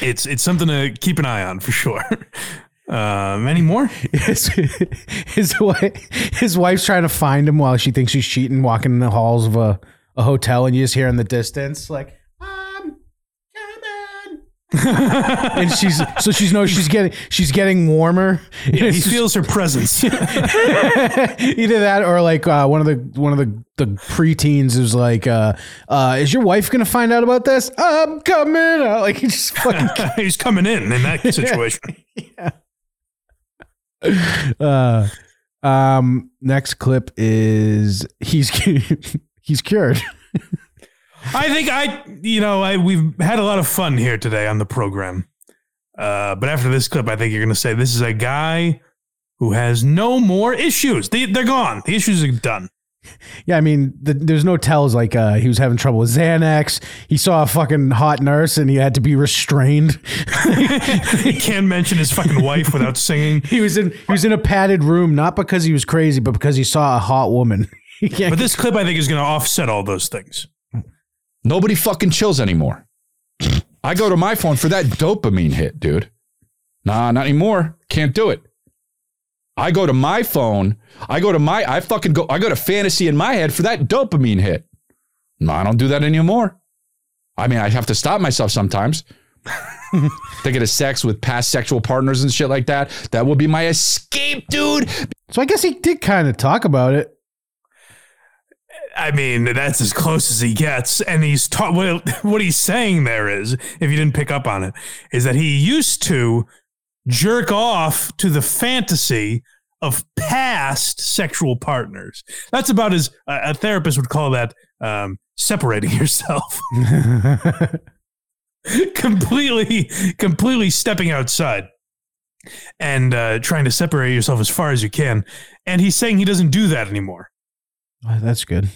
It's it's something to keep an eye on for sure. Um, any more? His, his wife, his wife's trying to find him while she thinks he's cheating, walking in the halls of a, a hotel, and you just hear in the distance like, and she's so she's knows she's getting she's getting warmer. Yeah, he feels her presence. either that or like uh, one of the one of the the preteens is like, uh, uh, "Is your wife gonna find out about this?" I'm coming out. Like he just fucking He's coming in in that situation. Uh, um, next clip is he's he's cured. I think I, you know, I we've had a lot of fun here today on the program. Uh, but after this clip, I think you're going to say this is a guy who has no more issues. They, they're gone. The issues are done. Yeah, I mean, the, there's no tells like uh, he was having trouble with Xanax. He saw a fucking hot nurse and he had to be restrained. he can't mention his fucking wife without singing. he was in he was in a padded room not because he was crazy, but because he saw a hot woman. But this clip, I think, is going to offset all those things. Nobody fucking chills anymore. I go to my phone for that dopamine hit, dude. Nah, not anymore. Can't do it. I go to my phone. I go to my. I fucking go. I go to fantasy in my head for that dopamine hit. No, I don't do that anymore. I mean, I have to stop myself sometimes. Thinking of sex with past sexual partners and shit like that. That will be my escape, dude. So I guess he did kind of talk about it. I mean, that's as close as he gets. And he's taught what, what he's saying there is, if you didn't pick up on it, is that he used to jerk off to the fantasy of past sexual partners. That's about as a a therapist would call that um, separating yourself, completely, completely stepping outside and uh, trying to separate yourself as far as you can. And he's saying he doesn't do that anymore. Oh, That's good.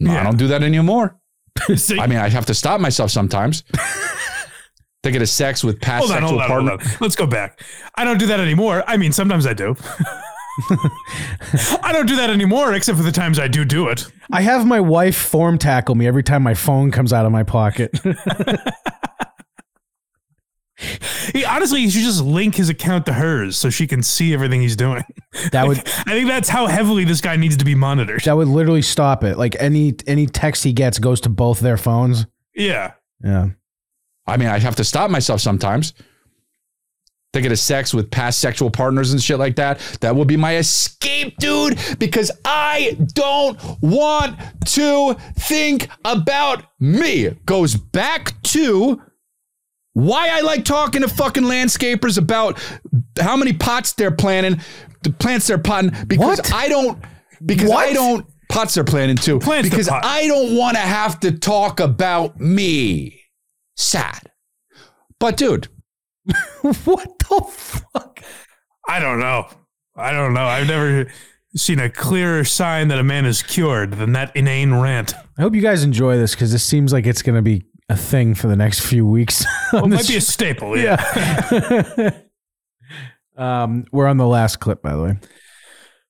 No, Yeah. I don't do that anymore. So- I mean, I have to stop myself sometimes. Thinking of sex with past hold on, sexual hold on, hold partners. on. Let's go back. I don't do that anymore. I mean, sometimes I do. I don't do that anymore, except for the times I do do it. I have my wife form tackle me every time my phone comes out of my pocket. He honestly, he should just link his account to hers so she can see everything he's doing. That would I think that's how heavily this guy needs to be monitored. that would literally stop it. Like any any text he gets goes to both their phones. Yeah. Yeah. I mean, I have to stop myself sometimes. Thinking of sex with past sexual partners and shit like that. That will be my escape, dude, because I don't want to think about me. Goes back to why I like talking to fucking landscapers about how many pots they're planting, the plants they're potting, because What? I don't, because I don't, pots they're planting too, Plants because. I don't want to have to talk about me. Sad. But dude, what the fuck? I don't know. I don't know. I've never seen a clearer sign that a man is cured than that inane rant. I hope you guys enjoy this because this seems like it's going to be a thing for the next few weeks. Well, it might be a staple. Yeah. yeah. um, we're on the last clip, by the way.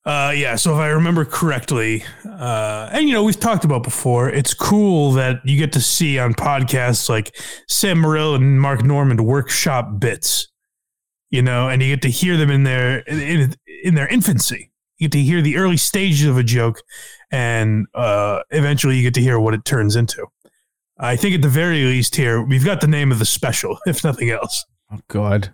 Uh, yeah. So if I remember correctly, uh, and you know we've talked about before, it's cool that you get to see on podcasts like Sam Morrill and Mark Normand workshop bits, you know, and you get to hear them in their in, in their infancy. You get to hear the early stages of a joke, and uh, eventually you get to hear what it turns into. I think at the very least here we've got the name of the special, if nothing else. Oh God.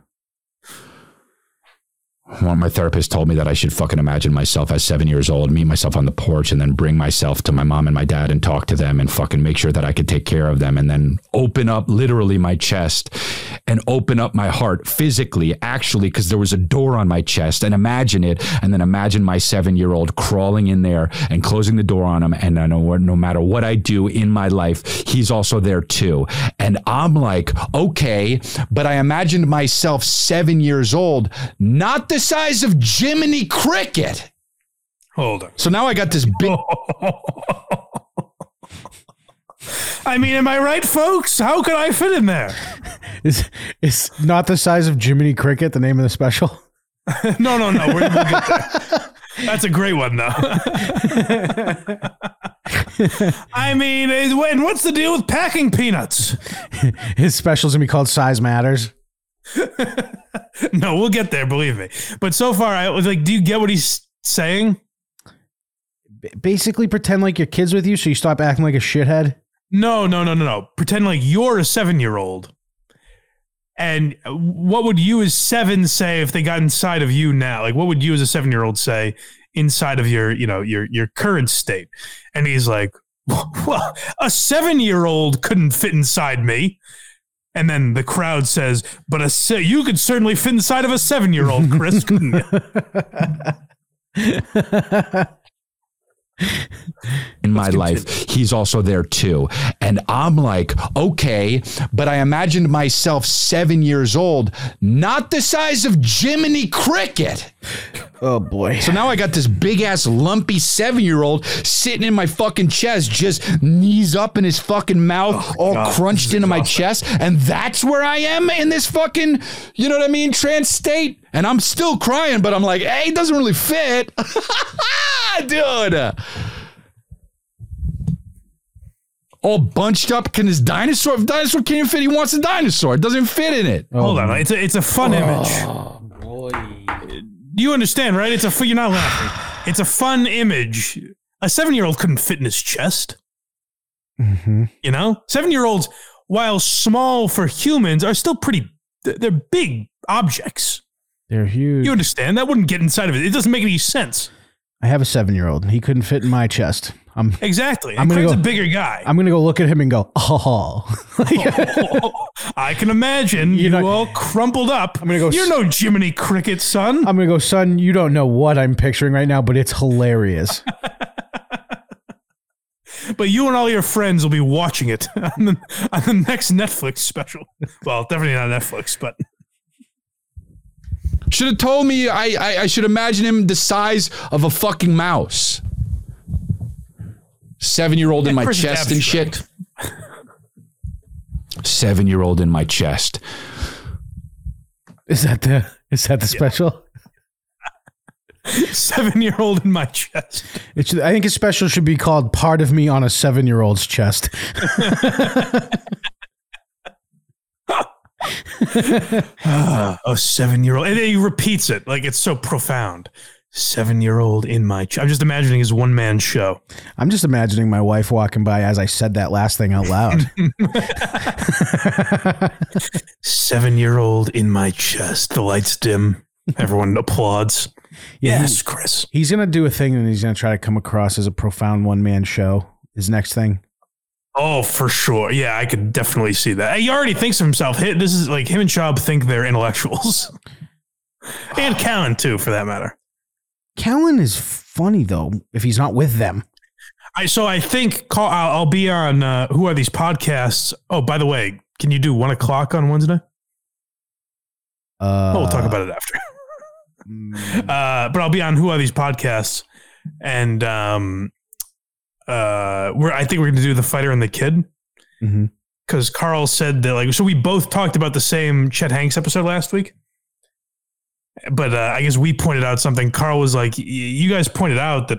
Well, my therapist told me that I should fucking imagine myself as seven years old, meet myself on the porch, and then bring myself to my mom and my dad and talk to them and fucking make sure that I could take care of them and then open up literally my chest and open up my heart physically, actually, because there was a door on my chest and imagine it. And then imagine my seven year old crawling in there and closing the door on him. And I know no matter what I do in my life, he's also there too. And I'm like, okay, but I imagined myself seven years old, not the size of Jiminy Cricket. Hold on. So now I got this big. I mean, am I right, folks? How could I fit in there? Is is not the size of Jiminy Cricket the name of the special? No, no, no. We're, we'll get there. That's a great one, though. I mean, and what's the deal with packing peanuts? His special's gonna be called Size Matters. No, we'll get there. Believe me. But so far, I was like, do you get what he's saying? Basically, pretend like your kid's with you, so you stop acting like a shithead. No, no, no, no, no. Pretend like you're a seven-year-old. And what would you as seven say if they got inside of you now? Like, what would you as a seven-year-old say inside of your, you know, your your current state? And he's like, "Well, a seven-year-old couldn't fit inside me." And then the crowd says, "But a se- you could certainly fit inside of a seven-year-old, Chris, couldn't you?" in my life, he's also there too. And I'm like, okay, but I imagined myself seven years old, not the size of Jiminy Cricket. Oh boy. So now I got this big ass lumpy seven year old sitting in my fucking chest, just knees up in his fucking mouth, all God, crunched into my chest. And that's where I am in this fucking, you know what I mean, trans state. And I'm still crying, but I'm like, hey, it doesn't really fit. Dude. All bunched up. Can this dinosaur? If dinosaur can't fit, he wants a dinosaur. It doesn't fit in it. Oh, Hold on, it's a it's a fun oh, image. You understand, right? It's a fu- you're not laughing. It's a fun image. A seven year old couldn't fit in his chest. Mm-hmm. You know, seven year olds, while small for humans, are still pretty. They're big objects. They're huge. You understand? That wouldn't get inside of it. It doesn't make any sense. I have a seven year old. He couldn't fit in my chest. I'm Exactly. I'm Craig's go- a bigger guy. I'm gonna go look at him and go, oh. I can imagine you not- all crumpled up. I'm gonna go You're no Jiminy Cricket, son. I'm gonna go, son. You don't know what I'm picturing right now, but it's hilarious. But you and all your friends will be watching it on the, on the next Netflix special. Well, definitely not Netflix, but Should have told me I, I I should imagine him the size of a fucking mouse. Seven year old in my chest and shit. Seven year old in my chest. Is that the is that the special? seven year old in my chest. It should, I think a special should be called "Part of Me on a Seven Year Old's Chest." oh, seven year old. And then he repeats it like it's so profound. Seven year old in my. Ch- I'm just imagining his one man show. I'm just imagining my wife walking by as I said that last thing out loud. Seven year old in my chest. The lights dim. Everyone applauds. Yeah, yes, Chris. he's gonna do a thing and he's gonna try to come across as a profound one man show. His next thing. Oh, for sure. Yeah, I could definitely see that. He already thinks of himself. This is like him and Schaub think they're intellectuals. and Callen, too, for that matter. Callen is funny though if he's not with them. I so I think call, I'll, I'll be on uh, who are these podcasts? Oh, by the way, can you do one o'clock on Wednesday? Uh, Oh, we'll talk about it after. uh, but I'll be on who are these podcasts, and um, uh, we're I think we're going to do the fighter and the kid because Carl said that like so we both talked about the same Chet Hanks episode last week. But uh, I guess we pointed out something. Carl was like, "You guys pointed out that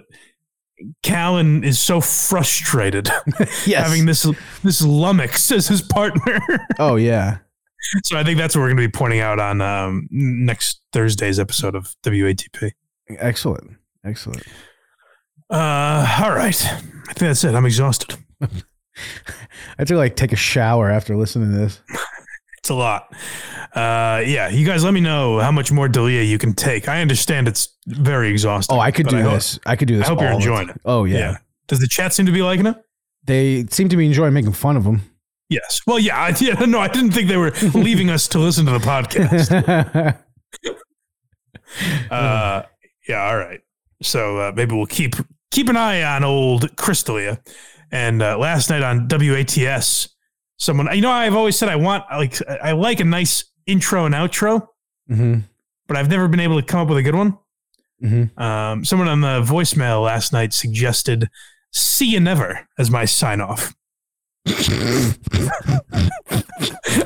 Callen is so frustrated Yes. having this this lummox as his partner." oh yeah. so I think that's what we're going to be pointing out on um, next Thursday's episode of WATP. Excellent. Excellent. Uh, all right, I think that's it. I'm exhausted. I have to like take a shower after listening to this. It's a lot. Uh, yeah, you guys, let me know how much more D'Elia you can take. I understand it's very exhausting. Oh, I could do hope- this. I could do this. I hope you're enjoying time. it. Oh yeah. Yeah. Does the chat seem to be liking it? They seem to be enjoying making fun of him. Yes. Well, yeah. I, yeah. No, I didn't think they were leaving us to listen to the podcast. Uh, yeah. All right. So uh, maybe we'll keep keep an eye on old Chris D'Elia. And uh, last night on WATS, someone you know I've always said I want like I like a nice intro and outro, hmm but I've never been able to come up with a good one. hmm Um, someone on the voicemail last night suggested "See you never" as my sign off.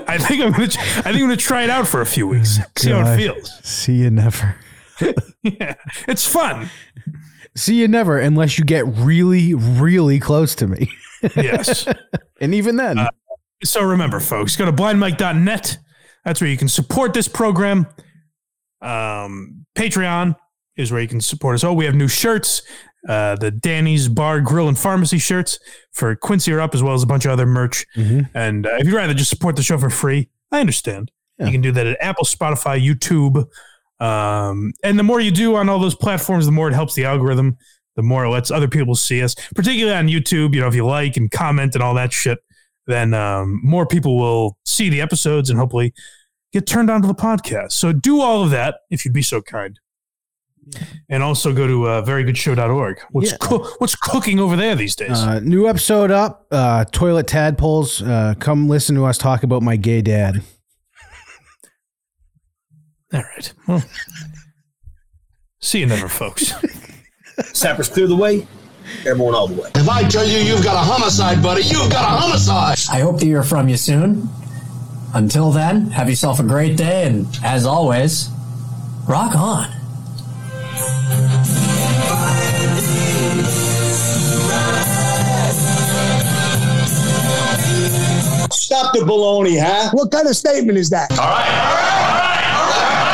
I think I'm gonna. I think I'm gonna try it out for a few weeks. See how it feels. See you never. Yeah, it's fun. See you never unless you get really, really close to me. Yes. And even then, So remember, folks, go to blindmike.net. That's where you can support this program. Um, Patreon is where you can support us. Oh, we have new shirts. Uh, the Danny's Bar Grill and Pharmacy shirts for Quincy are up, as well as a bunch of other merch. Mhm. And uh, if you'd rather just support the show for free, I understand. Yeah. You can do that at Apple, Spotify, YouTube. Um, and the more you do on all those platforms, the more it helps the algorithm, the more it lets other people see us, particularly on YouTube. You know, if you like and comment and all that shit, then um, more people will see the episodes and hopefully get turned on to the podcast. So do all of that if you'd be so kind. And also go to uh, verygoodshow.org. What's, Yeah. coo- what's cooking over there these days? uh, new episode up. Uh, toilet tadpoles. Uh, come listen to us talk about my gay dad. All right. Well, see you never, folks. Sappers clear the way. Everyone all the way. If I tell you you've got a homicide, buddy, you've got a homicide. I hope to hear from you soon. Until then, have yourself a great day, and as always, rock on. Stop the baloney, huh? What kind of statement is that? All right. All right. All right. All right.